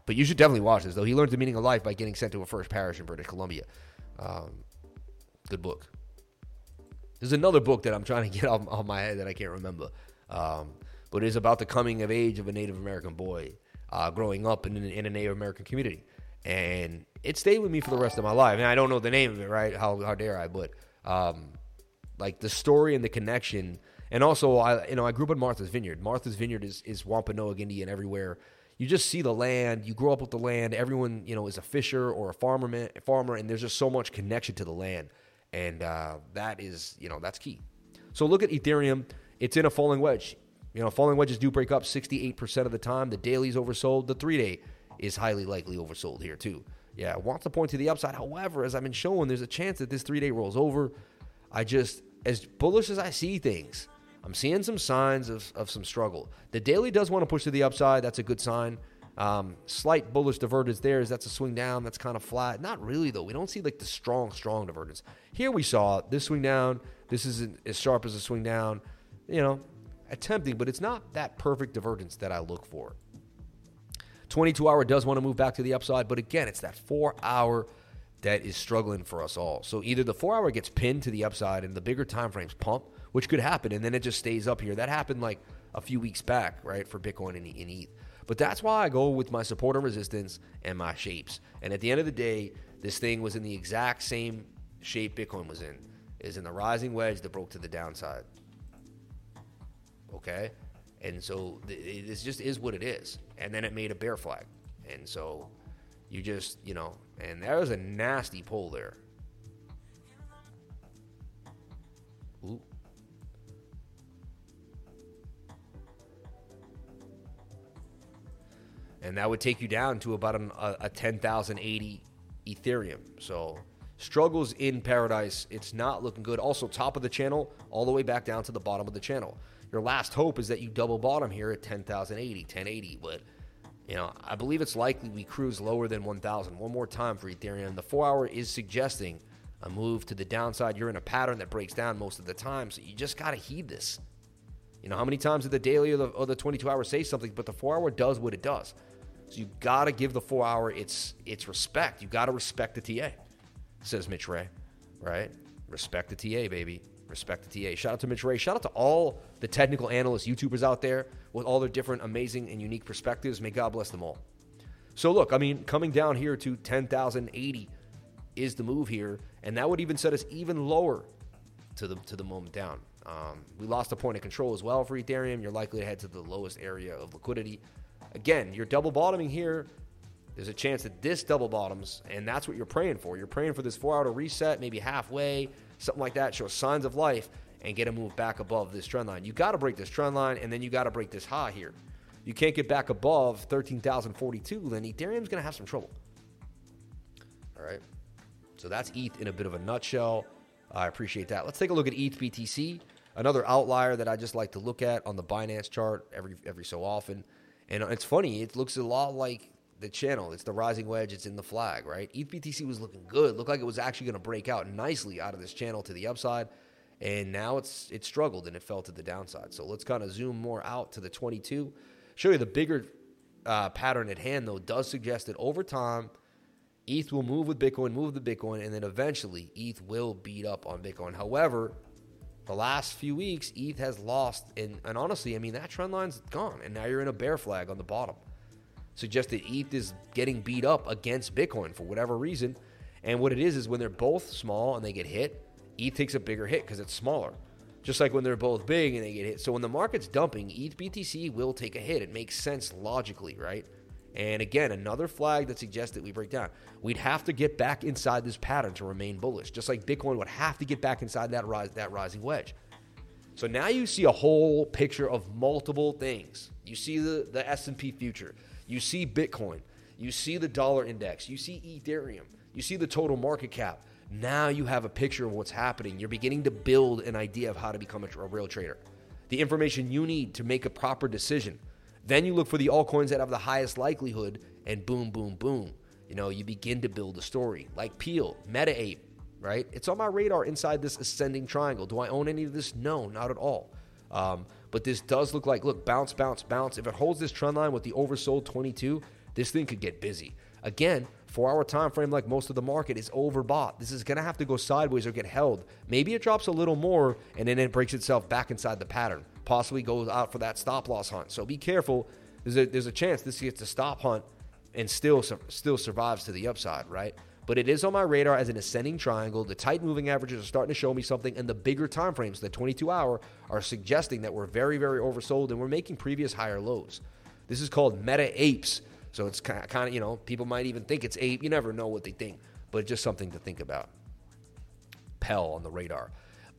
but you should definitely watch this, though. He learns the meaning of life by getting sent to a first parish in British Columbia. Um, good book. There's another book that I'm trying to get off, off my head that I can't remember. Um, but it's about the coming of age of a Native American boy uh, growing up in, in a Native American community and it stayed with me for the rest of my life. And I don't know the name of it, right? How how dare I? But um, like the story and the connection, and also I you know I grew up in Martha's Vineyard. Martha's Vineyard is is Wampanoag Indian everywhere. You just see the land. You grow up with the land. Everyone you know is a fisher or a farmer, man, farmer, and there's just so much connection to the land, and uh, that is you know that's key. So look at Ethereum. It's in a falling wedge. You know, falling wedges do break up 68% of the time. The daily's oversold. The three day is highly likely oversold here too. yeah, wants to point to the upside. However, as I've been showing, there's a chance that this three day rolls over. I just, as bullish as I see things, I'm seeing some signs of, of some struggle. The daily does want to push to the upside. That's a good sign. Um, slight bullish divergence there is that's a swing down. That's kind of flat. Not really though. We don't see like the strong, strong divergence. Here we saw this swing down. This isn't as sharp as a swing down. You know, attempting, but it's not that perfect divergence that I look for. 22 hour does want to move back to the upside, but again, it's that four hour that is struggling for us all. So either the four hour gets pinned to the upside and the bigger time frames pump, which could happen, and then it just stays up here. That happened like a few weeks back, right, for Bitcoin and, and ETH. But that's why I go with my support and resistance and my shapes. And at the end of the day, this thing was in the exact same shape Bitcoin was in, is in the rising wedge that broke to the downside. Okay? And so this just is what it is. And then it made a bear flag. And so you just, you know, and there was a nasty pull there. Ooh. And that would take you down to about an, a, a 10,080 Ethereum. So struggles in paradise. It's not looking good. Also, top of the channel, all the way back down to the bottom of the channel your last hope is that you double bottom here at 10,080, 1080. But, you know, I believe it's likely we cruise lower than 1,000. One more time for Ethereum. The four hour is suggesting a move to the downside. You're in a pattern that breaks down most of the time. So you just got to heed this. You know, how many times did the daily or the, or the 22 hour say something, but the four hour does what it does. So you got to give the four hour its its respect. You got to respect the TA, says Mitch Ray, right? Respect the TA, baby. Respect the TA. Shout out to Mitch Ray. Shout out to all the technical analysts, YouTubers out there with all their different amazing and unique perspectives. May God bless them all. So, look, I mean, coming down here to 10,080 is the move here, and that would even set us even lower to the to the moment down. Um, we lost a point of control as well for Ethereum. You're likely to head to the lowest area of liquidity. Again, you're double bottoming here. There's a chance that this double bottoms, and that's what you're praying for. You're praying for this four hour reset, maybe halfway, something like that, show signs of life, and get a move back above this trend line. You got to break this trend line, and then you got to break this high here. You can't get back above 13,042, then Ethereum's going to have some trouble. All right. So that's ETH in a bit of a nutshell. I appreciate that. Let's take a look at ETH BTC, another outlier that I just like to look at on the Binance chart every every so often. And it's funny, it looks a lot like the channel. It's the rising wedge. It's in the flag, right? ETH BTC was looking good. Looked like it was actually going to break out nicely out of this channel to the upside, and now it's it struggled and it fell to the downside. So let's kind of zoom more out to the 22. Show you the bigger uh, pattern at hand, though. Does suggest that over time, ETH will move with Bitcoin, move the Bitcoin, and then eventually ETH will beat up on Bitcoin. However, the last few weeks, ETH has lost, and, and honestly, I mean that trend line's gone, and now you're in a bear flag on the bottom suggest that ETH is getting beat up against Bitcoin for whatever reason. And what it is is when they're both small and they get hit, ETH takes a bigger hit because it's smaller. Just like when they're both big and they get hit. So when the market's dumping, ETH BTC will take a hit. It makes sense logically, right? And again, another flag that suggests that we break down. We'd have to get back inside this pattern to remain bullish, just like Bitcoin would have to get back inside that rise, that rising wedge. So now you see a whole picture of multiple things. You see the, the S&P future. You see Bitcoin, you see the dollar index, you see Ethereum, you see the total market cap. Now you have a picture of what's happening. You're beginning to build an idea of how to become a, a real trader. The information you need to make a proper decision. Then you look for the altcoins that have the highest likelihood, and boom, boom, boom. You know, you begin to build a story like Peel, Meta Ape, right? It's on my radar inside this ascending triangle. Do I own any of this? No, not at all. Um, but this does look like, look, bounce, bounce, bounce. If it holds this trend line with the oversold 22, this thing could get busy. Again, four hour time frame, like most of the market, is overbought. This is going to have to go sideways or get held. Maybe it drops a little more and then it breaks itself back inside the pattern. Possibly goes out for that stop loss hunt. So be careful. There's a, there's a chance this gets a stop hunt and still still survives to the upside, right? But it is on my radar as an ascending triangle. The tight moving averages are starting to show me something, and the bigger time frames, the 22 hour, are suggesting that we're very, very oversold and we're making previous higher lows. This is called meta apes. So it's kind of, you know, people might even think it's ape. You never know what they think, but just something to think about. Peel on the radar.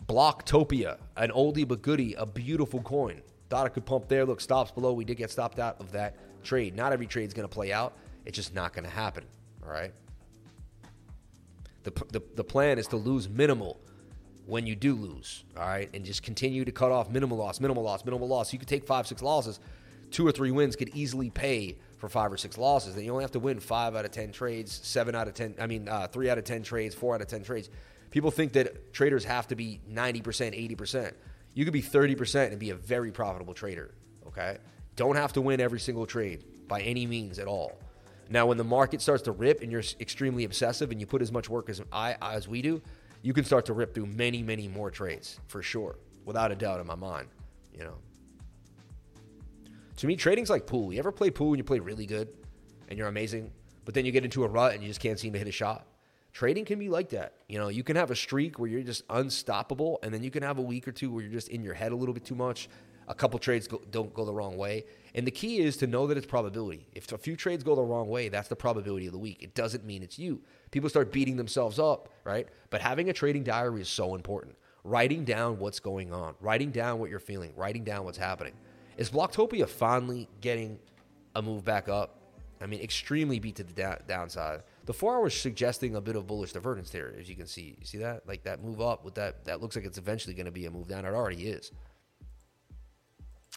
Bloktopia, an oldie but goodie, a beautiful coin. Thought I could pump there. Look, stops below. We did get stopped out of that trade. Not every trade is going to play out. It's just not going to happen. All right. The, the, the plan is to lose minimal when you do lose, all right? And just continue to cut off minimal loss, minimal loss, minimal loss. You could take five, six losses. Two or three wins could easily pay for five or six losses. Then you only have to win five out of 10 trades, seven out of 10, I mean, uh, three out of 10 trades, four out of 10 trades. People think that traders have to be 90%, 80%. You could be 30% and be a very profitable trader, okay? Don't have to win every single trade by any means at all. Now, when the market starts to rip and you're extremely obsessive and you put as much work as I as we do, you can start to rip through many, many more trades for sure, without a doubt in my mind. You know, to me, trading's like pool. You ever play pool and you play really good and you're amazing, but then you get into a rut and you just can't seem to hit a shot? Trading can be like that. You know, you can have a streak where you're just unstoppable, and then you can have a week or two where you're just in your head a little bit too much. A couple trades go, don't go the wrong way, and the key is to know that it's probability. If a few trades go the wrong way, that's the probability of the week. It doesn't mean it's you. People start beating themselves up, right? But having a trading diary is so important. Writing down what's going on, writing down what you're feeling, writing down what's happening. Is Bloktopia finally getting a move back up? I mean, extremely beat to the da- downside. The four hours suggesting a bit of bullish divergence there, as you can see. You see that? Like that move up with that, that looks like it's eventually going to be a move down. It already is.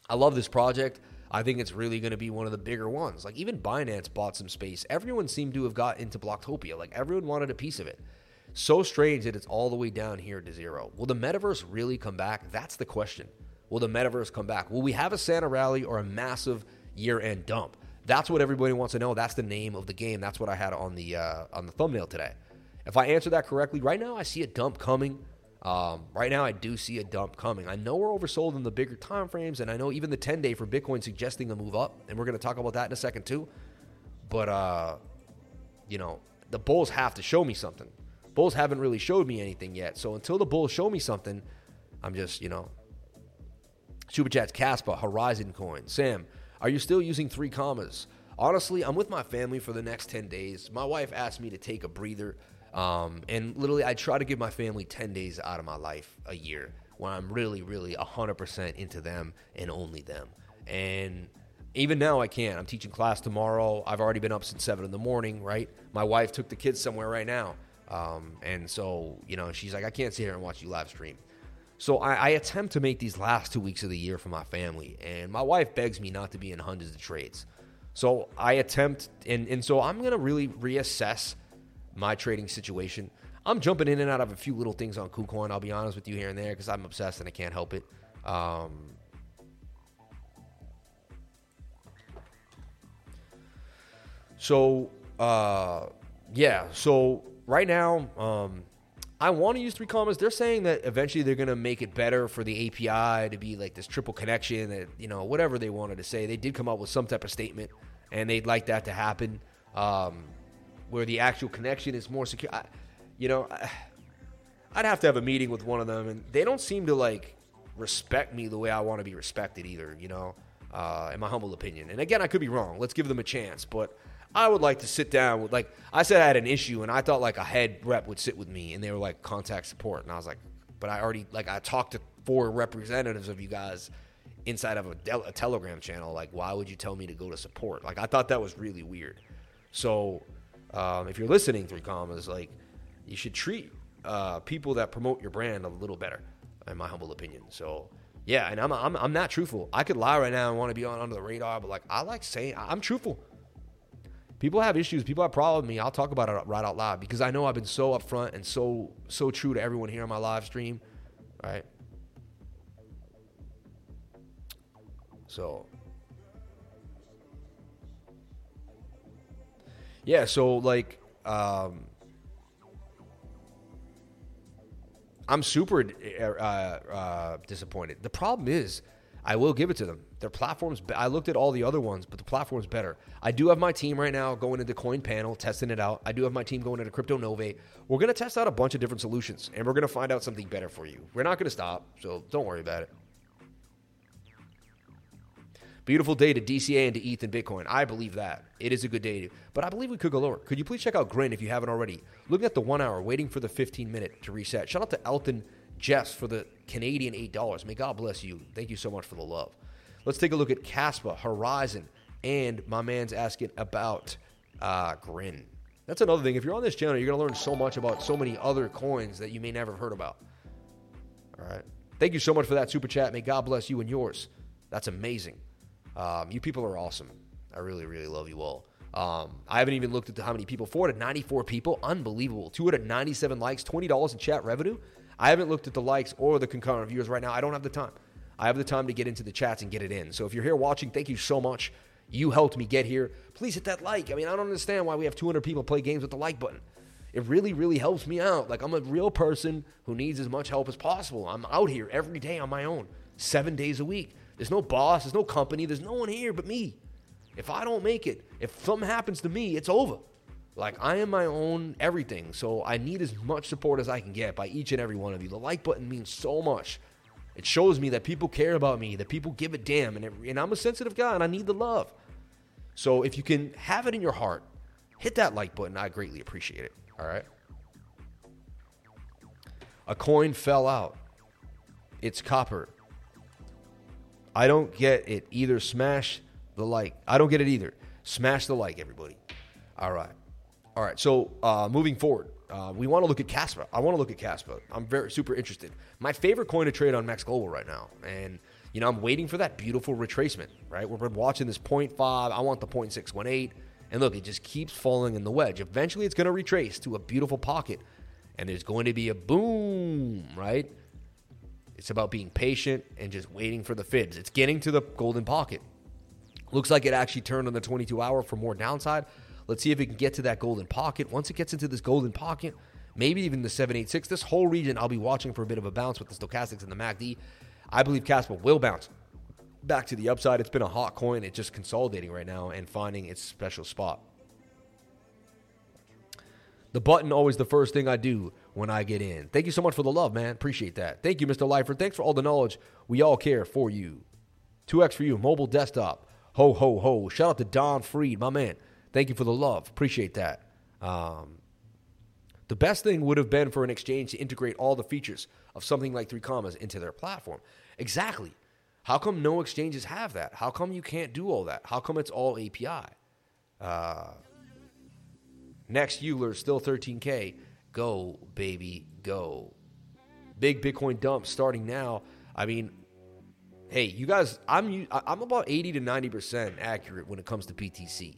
I love this project. I think it's really going to be one of the bigger ones. Like even Binance bought some space. Everyone seemed to have got into Bloktopia. Like everyone wanted a piece of it. So strange that it's all the way down here to zero. Will the metaverse really come back? That's the question. Will the metaverse come back? Will we have a Santa rally or a massive year-end dump? That's what everybody wants to know. That's the name of the game. That's what I had on the uh, on the thumbnail today. If I answer that correctly, right now I see a dump coming. Um, right now, I do see a dump coming. I know we're oversold in the bigger time frames, and I know even the 10 day for Bitcoin suggesting a move up, and we're going to talk about that in a second too. But uh, you know, the bulls have to show me something. Bulls haven't really showed me anything yet, so until the bulls show me something, I'm just you know. Super chats, Kaspa, Horizon Coin, Sam. Are you still using 3Commas? Honestly, I'm with my family for the next 10 days. My wife asked me to take a breather um, and literally, I try to give my family 10 days out of my life a year when I'm really, really 100% into them and only them. And even now, I can't. I'm teaching class tomorrow. I've already been up since 7 in the morning, right? My wife took the kids somewhere right now. Um, and so, you know, she's like, I can't sit here and watch you live stream. So I, I, attempt to make these last two weeks of the year for my family. And my wife begs me not to be in hundreds of trades. So I attempt, and, and so I'm to really reassess my trading situation. I'm jumping in and out of a few little things on KuCoin. I'll be honest with you here and there because I'm obsessed and I can't help it. Um, so uh, yeah, so right now, um, I want to use 3Commas. They're saying that eventually they're going to make it better for the API to be like this triple connection, that you know whatever they wanted to say. They did come up with some type of statement, and they'd like that to happen. Um, where the actual connection is more secure. I, you know, I, I'd have to have a meeting with one of them, and they don't seem to like respect me the way I want to be respected either. You know, uh, in my humble opinion. And again, I could be wrong. Let's give them a chance, but. I would like to sit down with like I said I had an issue and I thought like a head rep would sit with me and they were like contact support and I was like but I already like I talked to four representatives of you guys inside of a, a, Telegram channel. Like, why would you tell me to go to support? Like, I thought that was really weird. So um, if you're listening, 3Commas, like you should treat uh, people that promote your brand a little better, in my humble opinion. So yeah, and I'm I'm I'm not truthful. I could lie right now and want to be on under the radar, but like I like saying I'm truthful. People have issues. People have problems with me. I'll talk about it right out loud because I know I've been so upfront and so so true to everyone here on my live stream, right? So yeah, so like, um, I'm super uh, uh, disappointed. The problem is, I will give it to them. Their platforms. I looked at all the other ones, but the platform's better. I do have my team right now going into Coin Panel, testing it out. I do have my team going into Crypto Nove. We're gonna test out a bunch of different solutions, and we're gonna find out something better for you. We're not gonna stop, so don't worry about it. Beautiful day to DCA and to ETH and Bitcoin. I believe that. It is a good day. To. But I believe we could go lower. Could you please check out Grin if you haven't already? Looking at the one hour, waiting for the 15 minute to reset. Shout out to Elton Jess for the Canadian $8. May God bless you. Thank you so much for the love. Let's take a look at Kaspa, Horizon, and my man's asking about uh, Grin. That's another thing. If you're on this channel, you're going to learn so much about so many other coins that you may never have heard about. All right. Thank you so much for that super chat. May God bless you and yours. That's amazing. Um, you people are awesome. I really, really love you all. Um, I haven't even looked at how many people. 494 people. Unbelievable. 297 likes, $20 in chat revenue. I haven't looked at the likes or the concurrent viewers right now. I don't have the time. I have the time to get into the chats and get it in. So if you're here watching, thank you so much. You helped me get here. Please hit that like. I mean, I don't understand why we have 200 people play games with the like button. It really, really helps me out. Like, I'm a real person who needs as much help as possible. I'm out here every day on my own, seven days a week. There's no boss, there's no company, there's no one here but me. If I don't make it, if something happens to me, it's over. Like, I am my own everything. So I need as much support as I can get by each and every one of you. The like button means so much. It shows me that people care about me, that people give a damn, and, it, and I'm a sensitive guy and I need the love. So if you can have it in your heart, hit that like button. I greatly appreciate it. All right. A coin fell out. It's copper. I don't get it either. Smash the like. I don't get it either. Smash the like, everybody. All right. All right. So uh, moving forward, uh, we want to look at Kaspa. I want to look at Kaspa. I'm very super interested. My favorite coin to trade on Max Global right now, and you know I'm waiting for that beautiful retracement. Right, we're watching this 0.5. I want the 0.618. And look, it just keeps falling in the wedge. Eventually, it's going to retrace to a beautiful pocket, and there's going to be a boom, right? It's about being patient and just waiting for the fibs. It's getting to the golden pocket. Looks like it actually turned on the 22 hour for more downside. Let's see if it can get to that golden pocket. Once it gets into this golden pocket, maybe even the 786, this whole region, I'll be watching for a bit of a bounce with the stochastics and the MACD. I believe Kaspa will bounce back to the upside. It's been a hot coin. It's just consolidating right now and finding its special spot. The button always the first thing I do when I get in. Thank you so much for the love, man. Appreciate that. Thank you, Mr. Lifer. Thanks for all the knowledge. We all care for you. 2x for you, mobile desktop. Ho, ho, ho. Shout out to Don Freed, my man. Thank you for the love. Appreciate that. Um, the best thing would have been for an exchange to integrate all the features of something like 3Commas into their platform. Exactly. How come no exchanges have that? How come you can't do all that? How come it's all API? Uh, next Euler, still 13K. Go, baby, go. Big Bitcoin dump starting now. I mean, hey, you guys, I'm I'm about 80 to 90% accurate when it comes to BTC.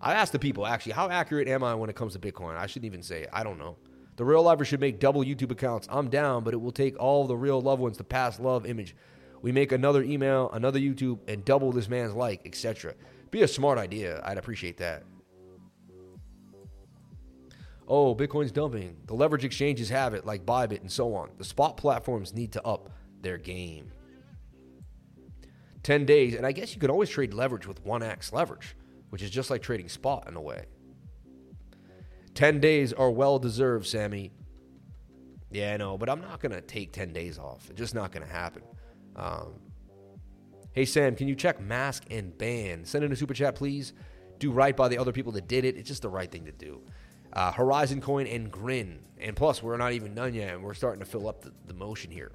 I asked the people actually, how accurate am I when it comes to Bitcoin? I shouldn't even say it. I don't know. The real lover should make double YouTube accounts. I'm down, but it will take all the real loved ones to pass love image we make another email, another YouTube, and double this man's like, etc. Be a smart idea. I'd appreciate that. Oh, Bitcoin's dumping. The leverage exchanges have it, like Bybit and so on. The spot platforms need to up their game. 10 days, and I guess you could always trade leverage with 1x leverage, which is just like trading spot in a way. 10 days are well deserved, Sammy. Yeah, I know, but I'm not going to take 10 days off. It's just not going to happen. Um, hey, Sam, can you check mask and ban? Send in a super chat, please. Do right by the other people that did it. It's just the right thing to do. Uh, Horizon Coin and Grin. And plus, we're not even done yet, and we're starting to fill up the, the motion here.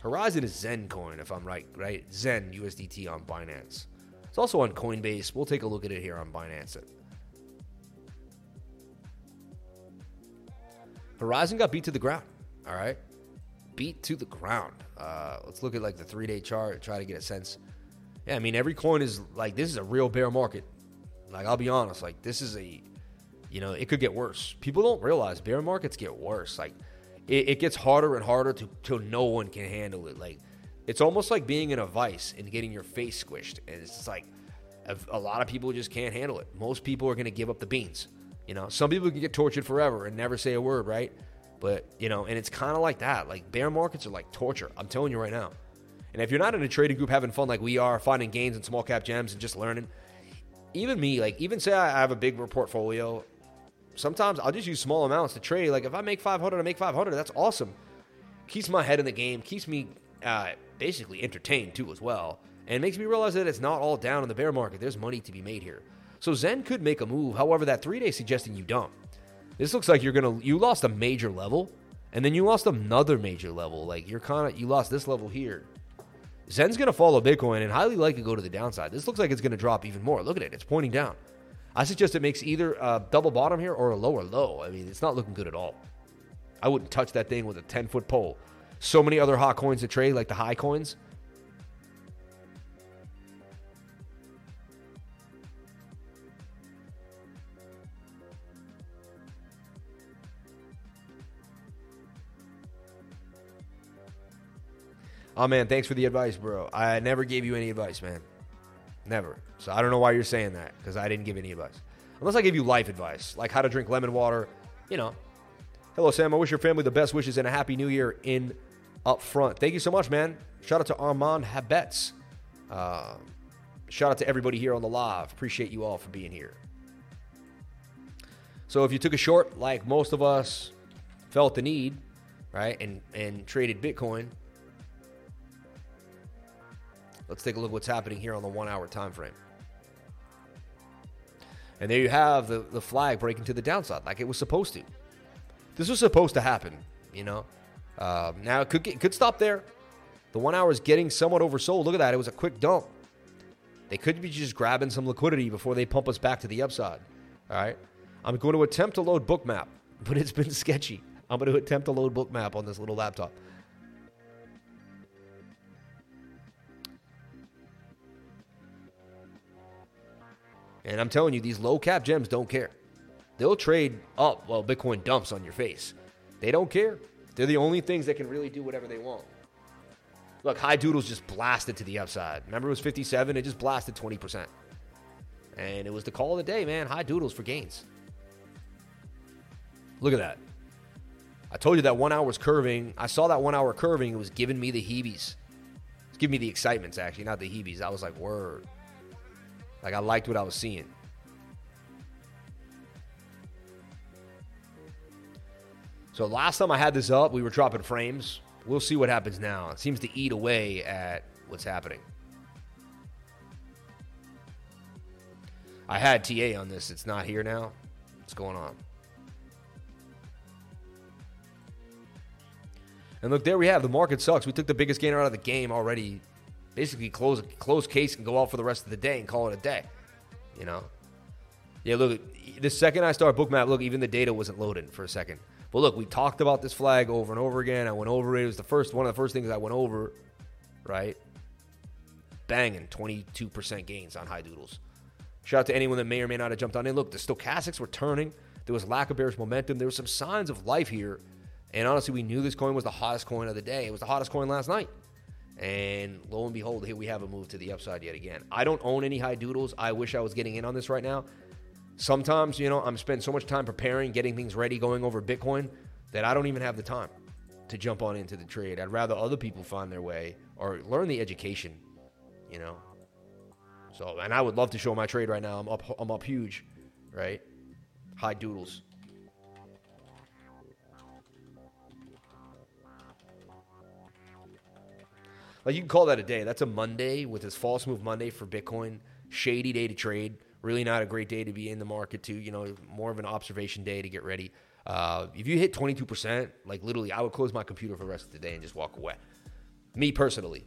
Horizon is Zen Coin, if I'm right, right? Zen USDT on Binance. It's also on Coinbase. We'll take a look at it here on Binance. It. Horizon got beat to the ground. All right beat to the ground. Uh, let's look at like the three day chart, try to get a sense. Yeah, I mean every coin is like this is a real bear market. Like I'll be honest, like this is a, you know, it could get worse. People don't realize bear markets get worse. Like it, it gets harder and harder to till no one can handle it. Like it's almost like being in a vice and getting your face squished, and it's like a lot of people just can't handle it. Most people are going to give up the beans. You know, some people can get tortured forever and never say a word, right? But, you know, and it's kind of like that. Like bear markets are like torture. I'm telling you right now. And if you're not in a trading group having fun like we are, finding gains in small cap gems and just learning, even me, like even say I have a big portfolio, sometimes I'll just use small amounts to trade. Like if I make 500, I make 500. That's awesome. Keeps my head in the game. Keeps me uh, basically entertained too as well. And makes me realize that it's not all down in the bear market. There's money to be made here. So Zen could make a move. However, that three day suggesting you don't. This looks like you're gonna you lost a major level, and then you lost another major level. Like you're kind of you lost this level here. Zen's gonna follow Bitcoin and highly likely go to the downside. This looks like it's gonna drop even more. Look at it, it's pointing down. I suggest it makes either a double bottom here or a lower low. I mean, it's not looking good at all. I wouldn't touch that thing with a 10 foot pole. So many other hot coins to trade, like the high coins. Oh man, thanks for the advice, bro. I never gave you any advice, man. Never. So I don't know why you're saying that because I didn't give any advice. Unless I give you life advice, like how to drink lemon water, you know. Hello, Sam. I wish your family the best wishes and a happy new year in up front. Thank you so much, man. Shout out to Armand Habets. Uh, shout out to everybody here on the live. Appreciate you all for being here. So if you took a short, like most of us felt the need, right, and and traded Bitcoin, Let's take a look what's happening here on the one hour time frame. And there you have the, the flag breaking to the downside like it was supposed to. This was supposed to happen, you know. Um, now it could get, could stop there. The one hour is getting somewhat oversold. Look at that. It was a quick dump. They could be just grabbing some liquidity before they pump us back to the upside. All right. I'm going to attempt to load bookmap, but it's been sketchy. I'm going to attempt to load bookmap on this little laptop. And I'm telling you, these low cap gems don't care. They'll trade up while Bitcoin dumps on your face. They don't care. They're the only things that can really do whatever they want. Look, High Doodles just blasted to the upside. Remember, it was 57. It just blasted 20%. And it was the call of the day, man. High Doodles for gains. Look at that. I told you that one hour was curving. I saw that one hour curving. It was giving me the heebies. It's giving me the excitements, actually, not the heebies. I was like, word. Like I liked what I was seeing. So last time I had this up, we were dropping frames. We'll see what happens now. It seems to eat away at what's happening. I had TA on this. It's not here now. What's going on? And look, there we have the market sucks. We took the biggest gainer out of the game already basically close a close case and go out for the rest of the day and call it a day. You know. Yeah, look, the second I start bookmap, look, even the data wasn't loading for a second. But look, we talked about this flag over and over again. I went over it. It was the first one of the first things I went over, right? Banging 22% gains on high doodles. Shout out to anyone that may or may not have jumped on in. Look, the stochastics were turning. There was lack of bearish momentum. There was some signs of life here. And honestly, we knew this coin was the hottest coin of the day. It was the hottest coin last night. And lo and behold, here we have a move to the upside yet again. I don't own any high doodles. I wish I was getting in on this right now. Sometimes, you know, I'm spending so much time preparing, getting things ready, going over Bitcoin that I don't even have the time to jump on into the trade. I'd rather other people find their way or learn the education, you know. So, and I would love to show my trade right now. I'm up I'm up huge, right? High doodles. Like you can call that a day. That's a Monday with this false move Monday for Bitcoin. Shady day to trade. Really not a great day to be in the market too. You know, more of an observation day to get ready. Uh, if you hit 22%, like literally, I would close my computer for the rest of the day and just walk away. Me personally,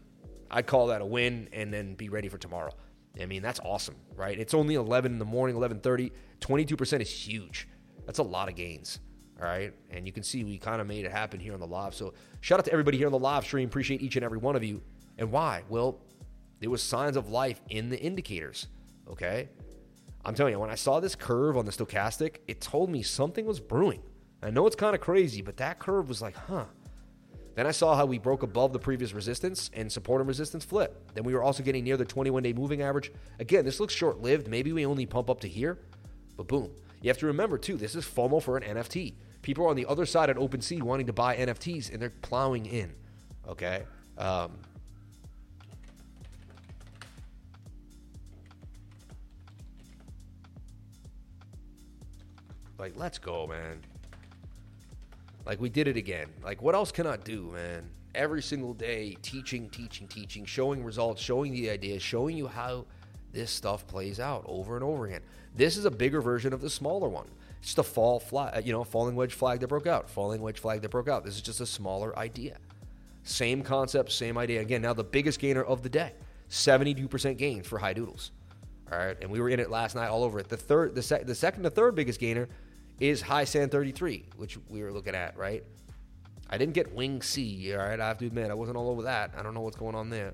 I'd call that a win and then be ready for tomorrow. I mean, that's awesome, right? It's only 11 in the morning, 11:30. 22% is huge. That's a lot of gains. All right. And you can see we kind of made it happen here on the live. So shout out to everybody here on the live stream. Appreciate each and every one of you. And why? Well, there was signs of life in the indicators. Okay. I'm telling you, when I saw this curve on the stochastic, it told me something was brewing. I know it's kind of crazy, but that curve was like, huh. Then I saw how we broke above the previous resistance and support and resistance flip. Then we were also getting near the 21 day moving average. Again, this looks short lived. Maybe we only pump up to here, but boom. You have to remember, too, this is FOMO for an NFT. People are on the other side at OpenSea wanting to buy NFTs and they're plowing in. Okay. Um, like, let's go, man. Like, we did it again. Like, what else can I do, man? Every single day, teaching, teaching, teaching, showing results, showing the ideas, showing you how this stuff plays out over and over again. This is a bigger version of the smaller one. Just a fall flag, uh, you know, falling wedge flag that broke out, falling wedge flag that broke out. This is just a smaller idea. Same concept, same idea. Again, now the biggest gainer of the day, 72% gains for high doodles. All right, and we were in it last night all over it. The third, the, sec- the second to third biggest gainer is high sand 33, which we were looking at, right? I didn't get wing C, all right? I have to admit, I wasn't all over that. I don't know what's going on there.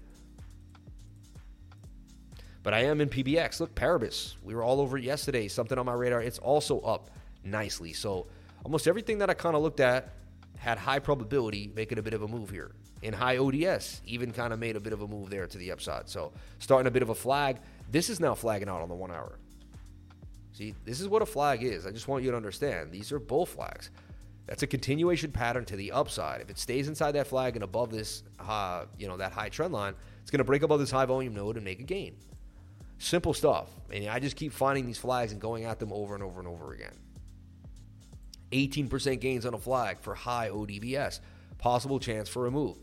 But I am in PBX. Look, Paribus. We were all over it yesterday. Something on my radar. It's also up nicely. So almost everything that I kind of looked at had high probability making a bit of a move here. In high ODS, even kind of made a bit of a move there to the upside. So starting a bit of a flag. This is now flagging out on the one hour. See, this is what a flag is. I just want you to understand. These are bull flags. That's a continuation pattern to the upside. If it stays inside that flag and above this, uh, you know, that high trend line, it's going to break above this high volume node and make a gain. Simple stuff. And I just keep finding these flags and going at them over and over and over again. 18% gains on a flag for high ODVS. Possible chance for a move.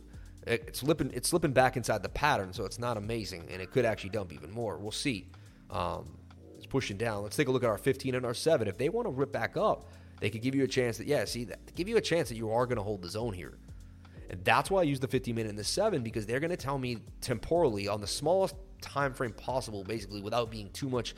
It's slipping, it's slipping back inside the pattern, so it's not amazing, and it could actually dump even more. We'll see. Um, it's pushing down. Let's take a look at our 15 and our 7. If they want to rip back up, they could give you a chance that, yeah, see, that, give you a chance that you are going to hold the zone here. And that's why I use the 15 minute and the 7 because they're going to tell me temporally on the smallest time frame possible, basically, without being too much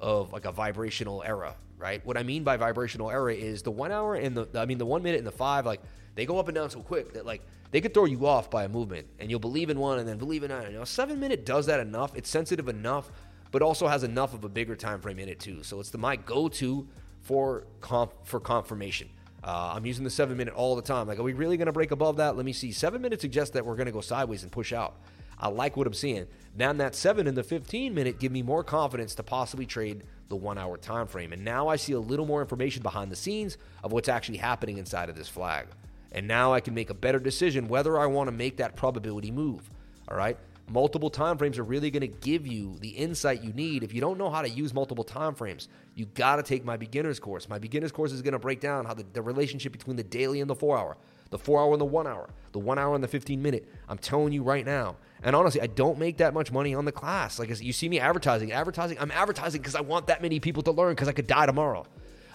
of like a vibrational era, right? What I mean by vibrational era is the one hour and the, I mean, the one minute and the five, like they go up and down so quick that like they could throw you off by a movement and you'll believe in one and then believe in another. You know, seven minute does that enough. It's sensitive enough, but also has enough of a bigger time frame in it too. So it's the my go to for comp, for confirmation. Uh, I'm using the seven minute all the time. Like, are we really going to break above that? Let me see. Seven minutes suggests that we're going to go sideways and push out. I like what I'm seeing. Now that seven and the 15 minute give me more confidence to possibly trade the one hour time frame. And now I see a little more information behind the scenes of what's actually happening inside of this flag. And now I can make a better decision whether I want to make that probability move. All right. Multiple time frames are really going to give you the insight you need. If you don't know how to use multiple time frames, you got to take my beginner's course. My beginner's course is going to break down how the, the relationship between the daily and the four hour, the four hour and the one hour, the one hour and the 15 minute. I'm telling you right now. And honestly, I don't make that much money on the class. Like you see me advertising, advertising. I'm advertising because I want that many people to learn because I could die tomorrow.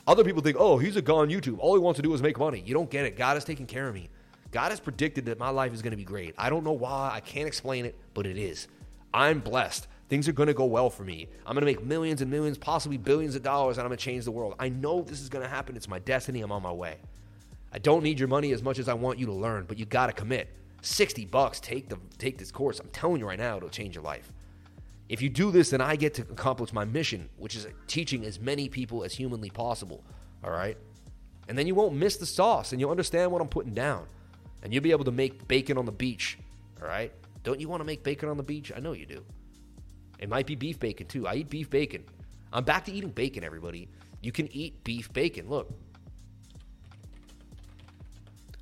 Other people think, oh, he's a guy on YouTube. All he wants to do is make money. You don't get it. God is taking care of me. God has predicted that my life is going to be great. I don't know why. I can't explain it, but it is. I'm blessed. Things are going to go well for me. I'm going to make millions and millions, possibly billions of dollars, and I'm going to change the world. I know this is going to happen. It's my destiny. I'm on my way. I don't need your money as much as I want you to learn, but you got to commit. 60 bucks, take the take this course. I'm telling you right now, it'll change your life. If you do this, then I get to accomplish my mission, which is teaching as many people as humanly possible. All right? And then you won't miss the sauce and you'll understand what I'm putting down and you'll be able to make bacon on the beach. All right? Don't you want to make bacon on the beach? I know you do. It might be beef bacon too. I eat beef bacon. I'm back to eating bacon, everybody. You can eat beef bacon. Look,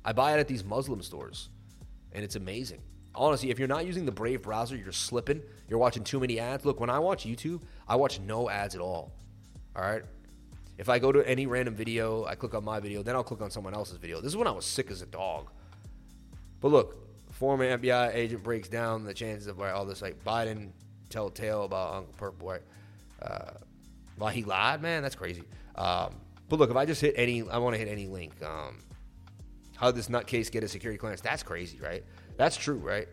I buy it at these Muslim stores, and it's amazing. Honestly, if you're not using the Brave browser, you're slipping. You're watching too many ads. Look, when I watch YouTube, I watch no ads at all. All right? If I go to any random video, I click on my video, then I'll click on someone else's video. This is when I was sick as a dog. But look, former FBI agent breaks down the chances of all this like Biden tell tale about Uncle Purple. Right? Uh, well, he lied, man. That's crazy. Um, but look, if I just hit any, I want to hit any link. Um, how did this nutcase get a security clearance? That's crazy, right? That's true, right?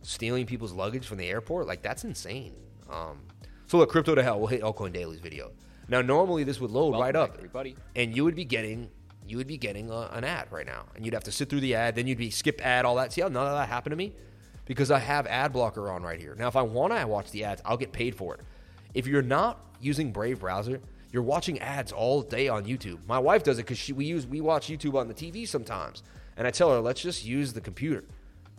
Stealing people's luggage from the airport, like that's insane. Um, so look, crypto to hell. We'll hit Altcoin Daily's video. Now, normally this would load Welcome right up, everybody. and you would be getting you would be getting a, an ad right now, and you'd have to sit through the ad. Then you'd be skip ad, all that. See how none of that happened to me because I have ad blocker on right here. Now, if I want to watch the ads, I'll get paid for it. If you're not using Brave browser, you're watching ads all day on YouTube. My wife does it because we use we watch YouTube on the TV sometimes, and I tell her let's just use the computer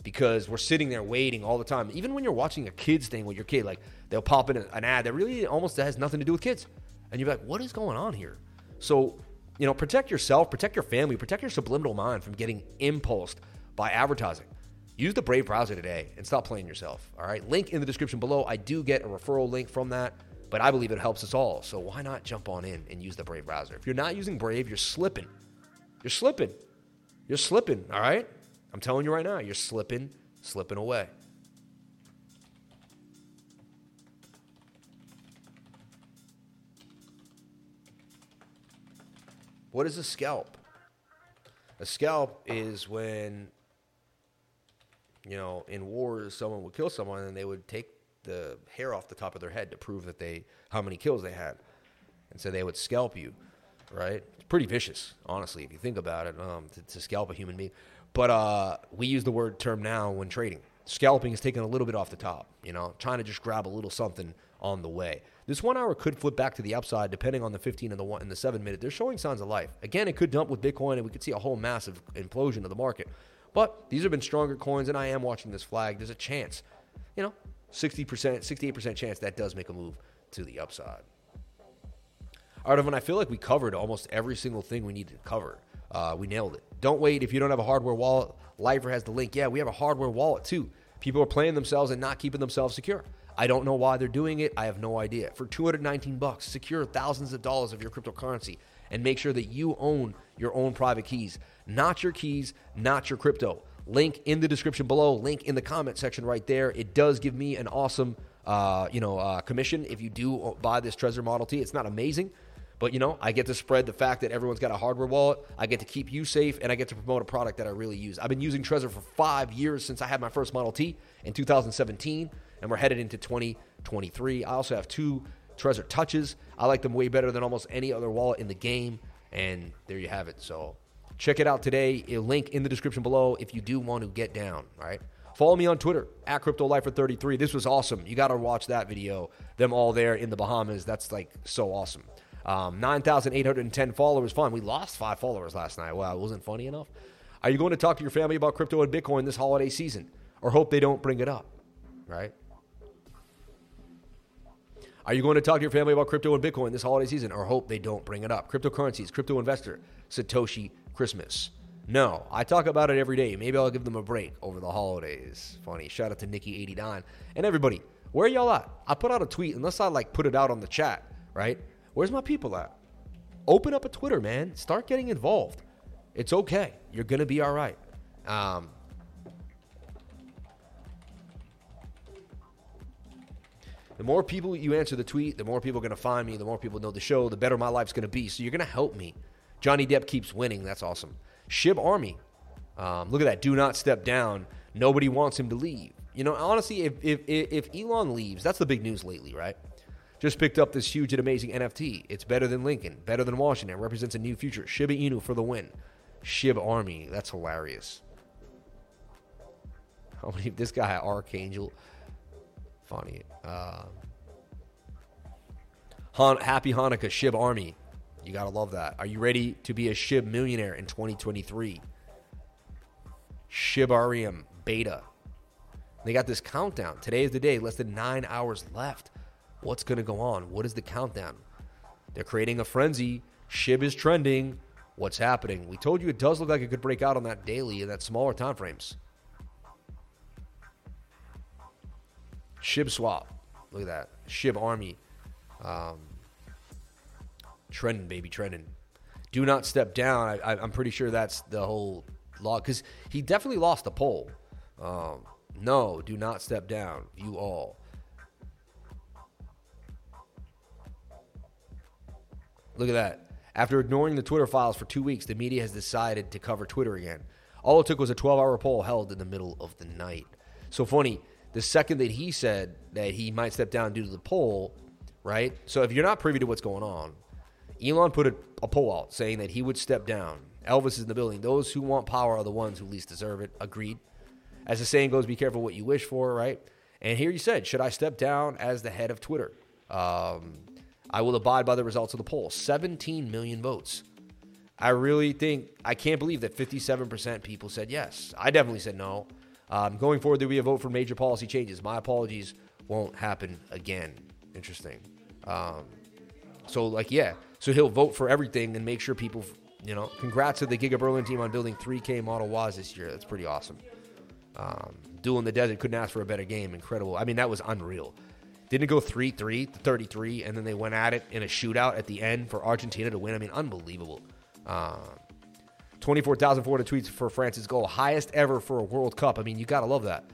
because we're sitting there waiting all the time. Even when you're watching a kids thing with your kid, like they'll pop in an ad that really almost has nothing to do with kids, and you're like, what is going on here? So you know, protect yourself, protect your family, protect your subliminal mind from getting impulsed by advertising. Use the Brave browser today and stop playing yourself. All right. Link in the description below. I do get a referral link from that, but I believe it helps us all. So why not jump on in and use the Brave browser? If you're not using Brave, you're slipping. You're slipping. You're slipping. All right. I'm telling you right now, you're slipping, slipping away. What is a scalp? A scalp is when, you know, in wars, someone would kill someone and they would take the hair off the top of their head to prove that they how many kills they had, and so they would scalp you, right? It's pretty vicious, honestly, if you think about it, um, to, to scalp a human being. But uh, we use the word term now when trading. Scalping is taken a little bit off the top, you know, trying to just grab a little something on the way. This one hour could flip back to the upside depending on the 15 and the one and the seven minute. They're showing signs of life. Again, it could dump with Bitcoin and we could see a whole massive implosion of the market. But these have been stronger coins, and I am watching this flag. There's a chance, you know, 60%, 68% chance that does make a move to the upside. All right, Evan, I feel like we covered almost every single thing we needed to cover. Uh, we nailed it. Don't wait if you don't have a hardware wallet. Lifer has the link. Yeah, we have a hardware wallet too. People are playing themselves and not keeping themselves secure. I don't know why they're doing it. I have no idea. For 219 bucks, secure thousands of dollars of your cryptocurrency and make sure that you own your own private keys, not your keys, not your crypto. Link in the description below, link in the comment section right there. It does give me an awesome uh, you know, uh, commission if you do buy this Trezor Model T. It's not amazing, but you know, I get to spread the fact that everyone's got a hardware wallet. I get to keep you safe, and I get to promote a product that I really use. I've been using Trezor for five years since I had my first Model T in 2017, and we're headed into 2023. I also have two Trezor Touches. I like them way better than almost any other wallet in the game, and there you have it. So check it out today. A link in the description below if you do want to get down. Right. Follow me on Twitter at CryptoLifer33. This was awesome. You got to watch that video. Them all there in the Bahamas. That's like so awesome. Um, 9,810 followers. Fun. We lost five followers last night. Wow, it wasn't funny enough. Are you going to talk to your family about crypto and Bitcoin this holiday season? Or hope they don't bring it up? Right? Are you going to talk to your family about crypto and Bitcoin this holiday season? Or hope they don't bring it up? Cryptocurrencies, crypto investor, Satoshi Christmas. No, I talk about it every day. Maybe I'll give them a break over the holidays. Funny. Shout out to Nikki89 and everybody. Where y'all at? I put out a tweet, unless I like put it out on the chat, right? Where's my people at? Open up a Twitter, man. Start getting involved. It's okay. You're to be all right. Um, the more people you answer the tweet, the more people are to find me, the more people know the show, the better my life's to be. So you're to help me. Johnny Depp keeps winning. That's awesome. Shib Army. Um, look at that. Do not step down. Nobody wants him to leave. You know, honestly, if, if, if Elon leaves, that's the big news lately, right? just picked up this huge and amazing NFT. It's better than Lincoln, better than Washington, represents a new future. Shiba Inu for the win. Shib Army, that's hilarious. How many? This guy, Archangel, funny. Uh, Han, happy Hanukkah, Shib Army. You gotta love that. Are you ready to be a Shib millionaire in 2023? Shibarium beta. They got this countdown. Today is the day. Less than nine hours left. What's going to go on? What is the countdown? They're creating a frenzy. Shib is trending. What's happening? We told you it does look like it could break out on that daily and that smaller time frames. Shib swap. Look at that. Shib army. Um, trending, baby, trending. Do not step down. I, am pretty sure that's the whole law because he definitely lost the poll. Um, no, do not step down. You all. Look at that. After ignoring the Twitter files for two weeks, the media has decided to cover Twitter again. All it took was a 12 hour poll held in the middle of the night. So funny, the second that he said that he might step down due to the poll, right? So if you're not privy to what's going on, Elon put a, a poll out saying that he would step down. Elvis is in the building. Those who want power are the ones who least deserve it. Agreed. As the saying goes, be careful what you wish for, right? And here you said, should I step down as the head of Twitter? Um, I will abide by the results of the poll. 17 million votes. I really think, I can't believe that 57% people said yes. I definitely said no. Um, going forward, there will be a vote for major policy changes. My apologies won't happen again. Interesting. Um, so, like, yeah. So he'll vote for everything and make sure people, you know, congrats to the Giga Berlin team on building 3K Model Ys this year. That's pretty awesome. Um, Duel in the Desert couldn't ask for a better game. Incredible. I mean, that was unreal. Didn't go 3 3 33, and then they went at it in a shootout at the end for Argentina to win? I mean, unbelievable. Um, 24,400 tweets for France's goal. Highest ever for a World Cup. I mean, you got to love that.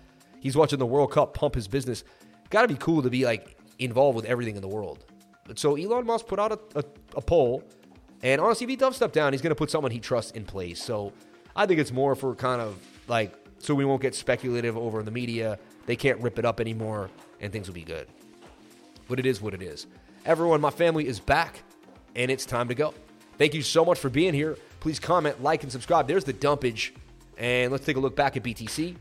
He's watching the World Cup pump his business. Got to be cool to be like involved with everything in the world. So Elon Musk put out a, a, a poll, and honestly, if he does step down, he's going to put someone he trusts in place. So I think it's more for kind of like so we won't get speculative over in the media they can't rip it up anymore, and things will be good. But it is what it is. Everyone, my family is back, and it's time to go. Thank you so much for being here. Please comment, like, and subscribe. There's the dumpage. And let's take a look back at BTC.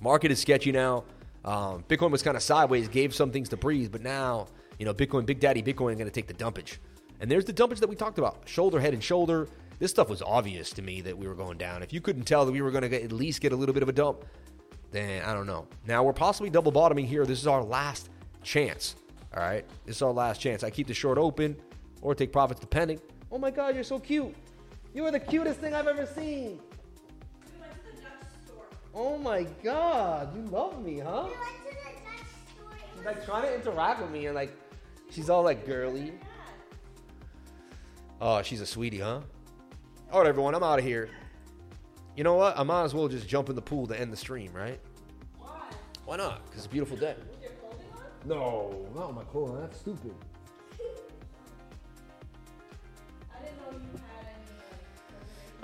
Market is sketchy now. Um, Bitcoin was kind of sideways, gave some things to breathe, but now, you know, Bitcoin, Big Daddy Bitcoin, going to take the dumpage. And there's the dumpage that we talked about shoulder, head, and shoulder. This stuff was obvious to me that we were going down. If you couldn't tell that we were going to at least get a little bit of a dump, then I don't know. Now we're possibly double bottoming here. This is our last chance. All right. This is our last chance. I keep the short open or take profits depending. Oh my God, you're so cute. You are the cutest thing I've ever seen. Oh my God, you love me, huh? She's like trying to interact with me and like, she's all like girly. Oh, she's a sweetie, huh? All right, everyone, I'm out of here. You know what? I might as well just jump in the pool to end the stream, right? Why? Why not? Because it's a beautiful day. No, not my clothes. That's stupid.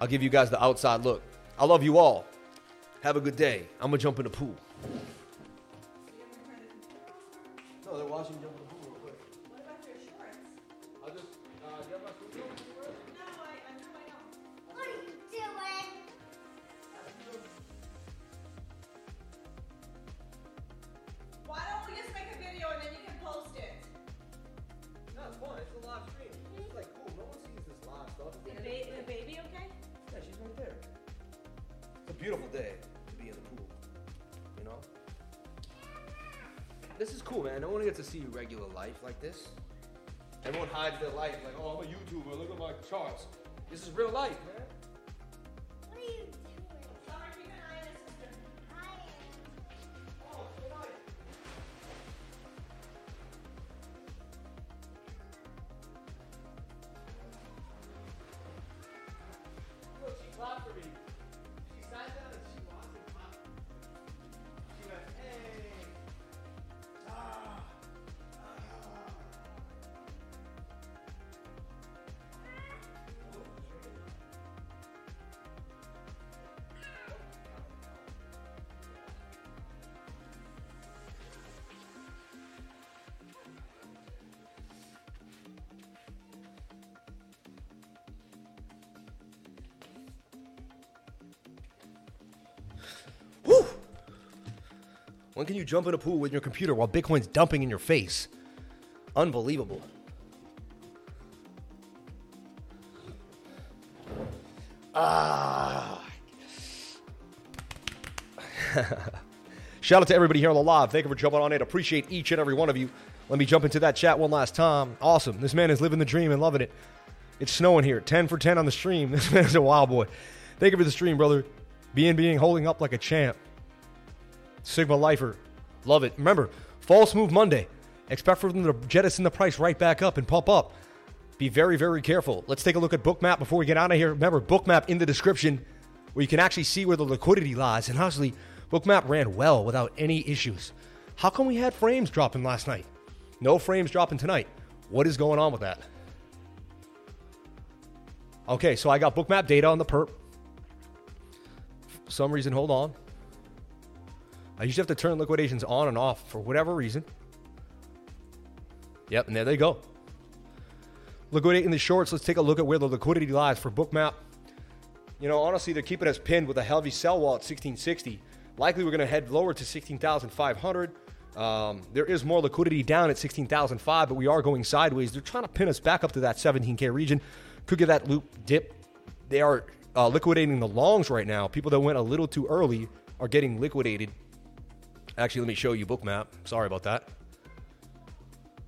I'll give you guys the outside look. I love you all. Have a good day. I'm gonna jump in the pool. No, they're watching cool, man. No one gets to see regular life like this. Everyone hides their life like, oh, I'm a YouTuber. Look at my charts. This is real life, man. When can you jump in a pool with your computer while Bitcoin's dumping in your face? Unbelievable. Ah. Shout out to everybody here on the live. Thank you for jumping on it. Appreciate each and every one of you. Let me jump into that chat one last time. Awesome. This man is living the dream and loving it. It's snowing here. 10 for 10 on the stream. This man is a wild boy. Thank you for the stream, brother. Being being holding up like a champ. Sigma Lifer. Love it. Remember, false move Monday. Expect for them to jettison the price right back up and pump up. Be very, very careful. Let's take a look at Bookmap before we get out of here. Remember, Bookmap in the description where you can actually see where the liquidity lies. And honestly, Bookmap ran well without any issues. How come we had frames dropping last night? No frames dropping tonight. What is going on with that? Okay, so I got Bookmap data on the perp. For some reason, hold on. I usually have to turn liquidations on and off for whatever reason. Yep, and there they go. Liquidating the shorts. Let's take a look at where the liquidity lies for Bookmap. You know, honestly, they're keeping us pinned with a heavy sell wall at 1660. Likely, we're going to head lower to 16,500. Um, there is more liquidity down at 16,005, but we are going sideways. They're trying to pin us back up to that 17K region. Could get that loop dip. They are uh, liquidating the longs right now. People that went a little too early are getting liquidated. Actually, let me show you Bookmap. Sorry about that.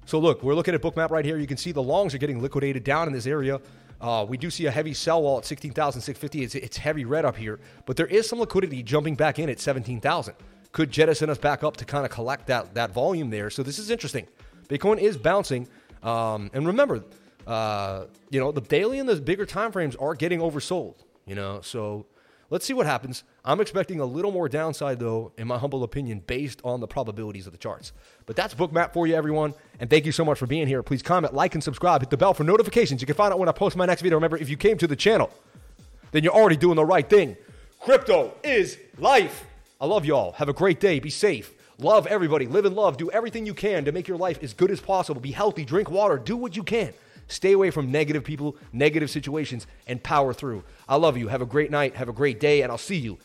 So look, we're looking at Bookmap right here. You can see the longs are getting liquidated down in this area. Uh, we do see a heavy sell wall at 16,650. It's, it's heavy red up here, but there is some liquidity jumping back in at 17,000. Could jettison us back up to kind of collect that, that volume there. So this is interesting. Bitcoin is bouncing. Um, and remember, uh, you know, the daily and the bigger time frames are getting oversold, you know, so let's see what happens. I'm expecting a little more downside, though, in my humble opinion, based on the probabilities of the charts. But that's Bookmap for you, everyone. And thank you so much for being here. Please comment, like, and subscribe. Hit the bell for notifications. You can find out when I post my next video. Remember, if you came to the channel, then you're already doing the right thing. Crypto is life. I love y'all. Have a great day. Be safe. Love everybody. Live in love. Do everything you can to make your life as good as possible. Be healthy. Drink water. Do what you can. Stay away from negative people, negative situations, and power through. I love you. Have a great night. Have a great day, and I'll see you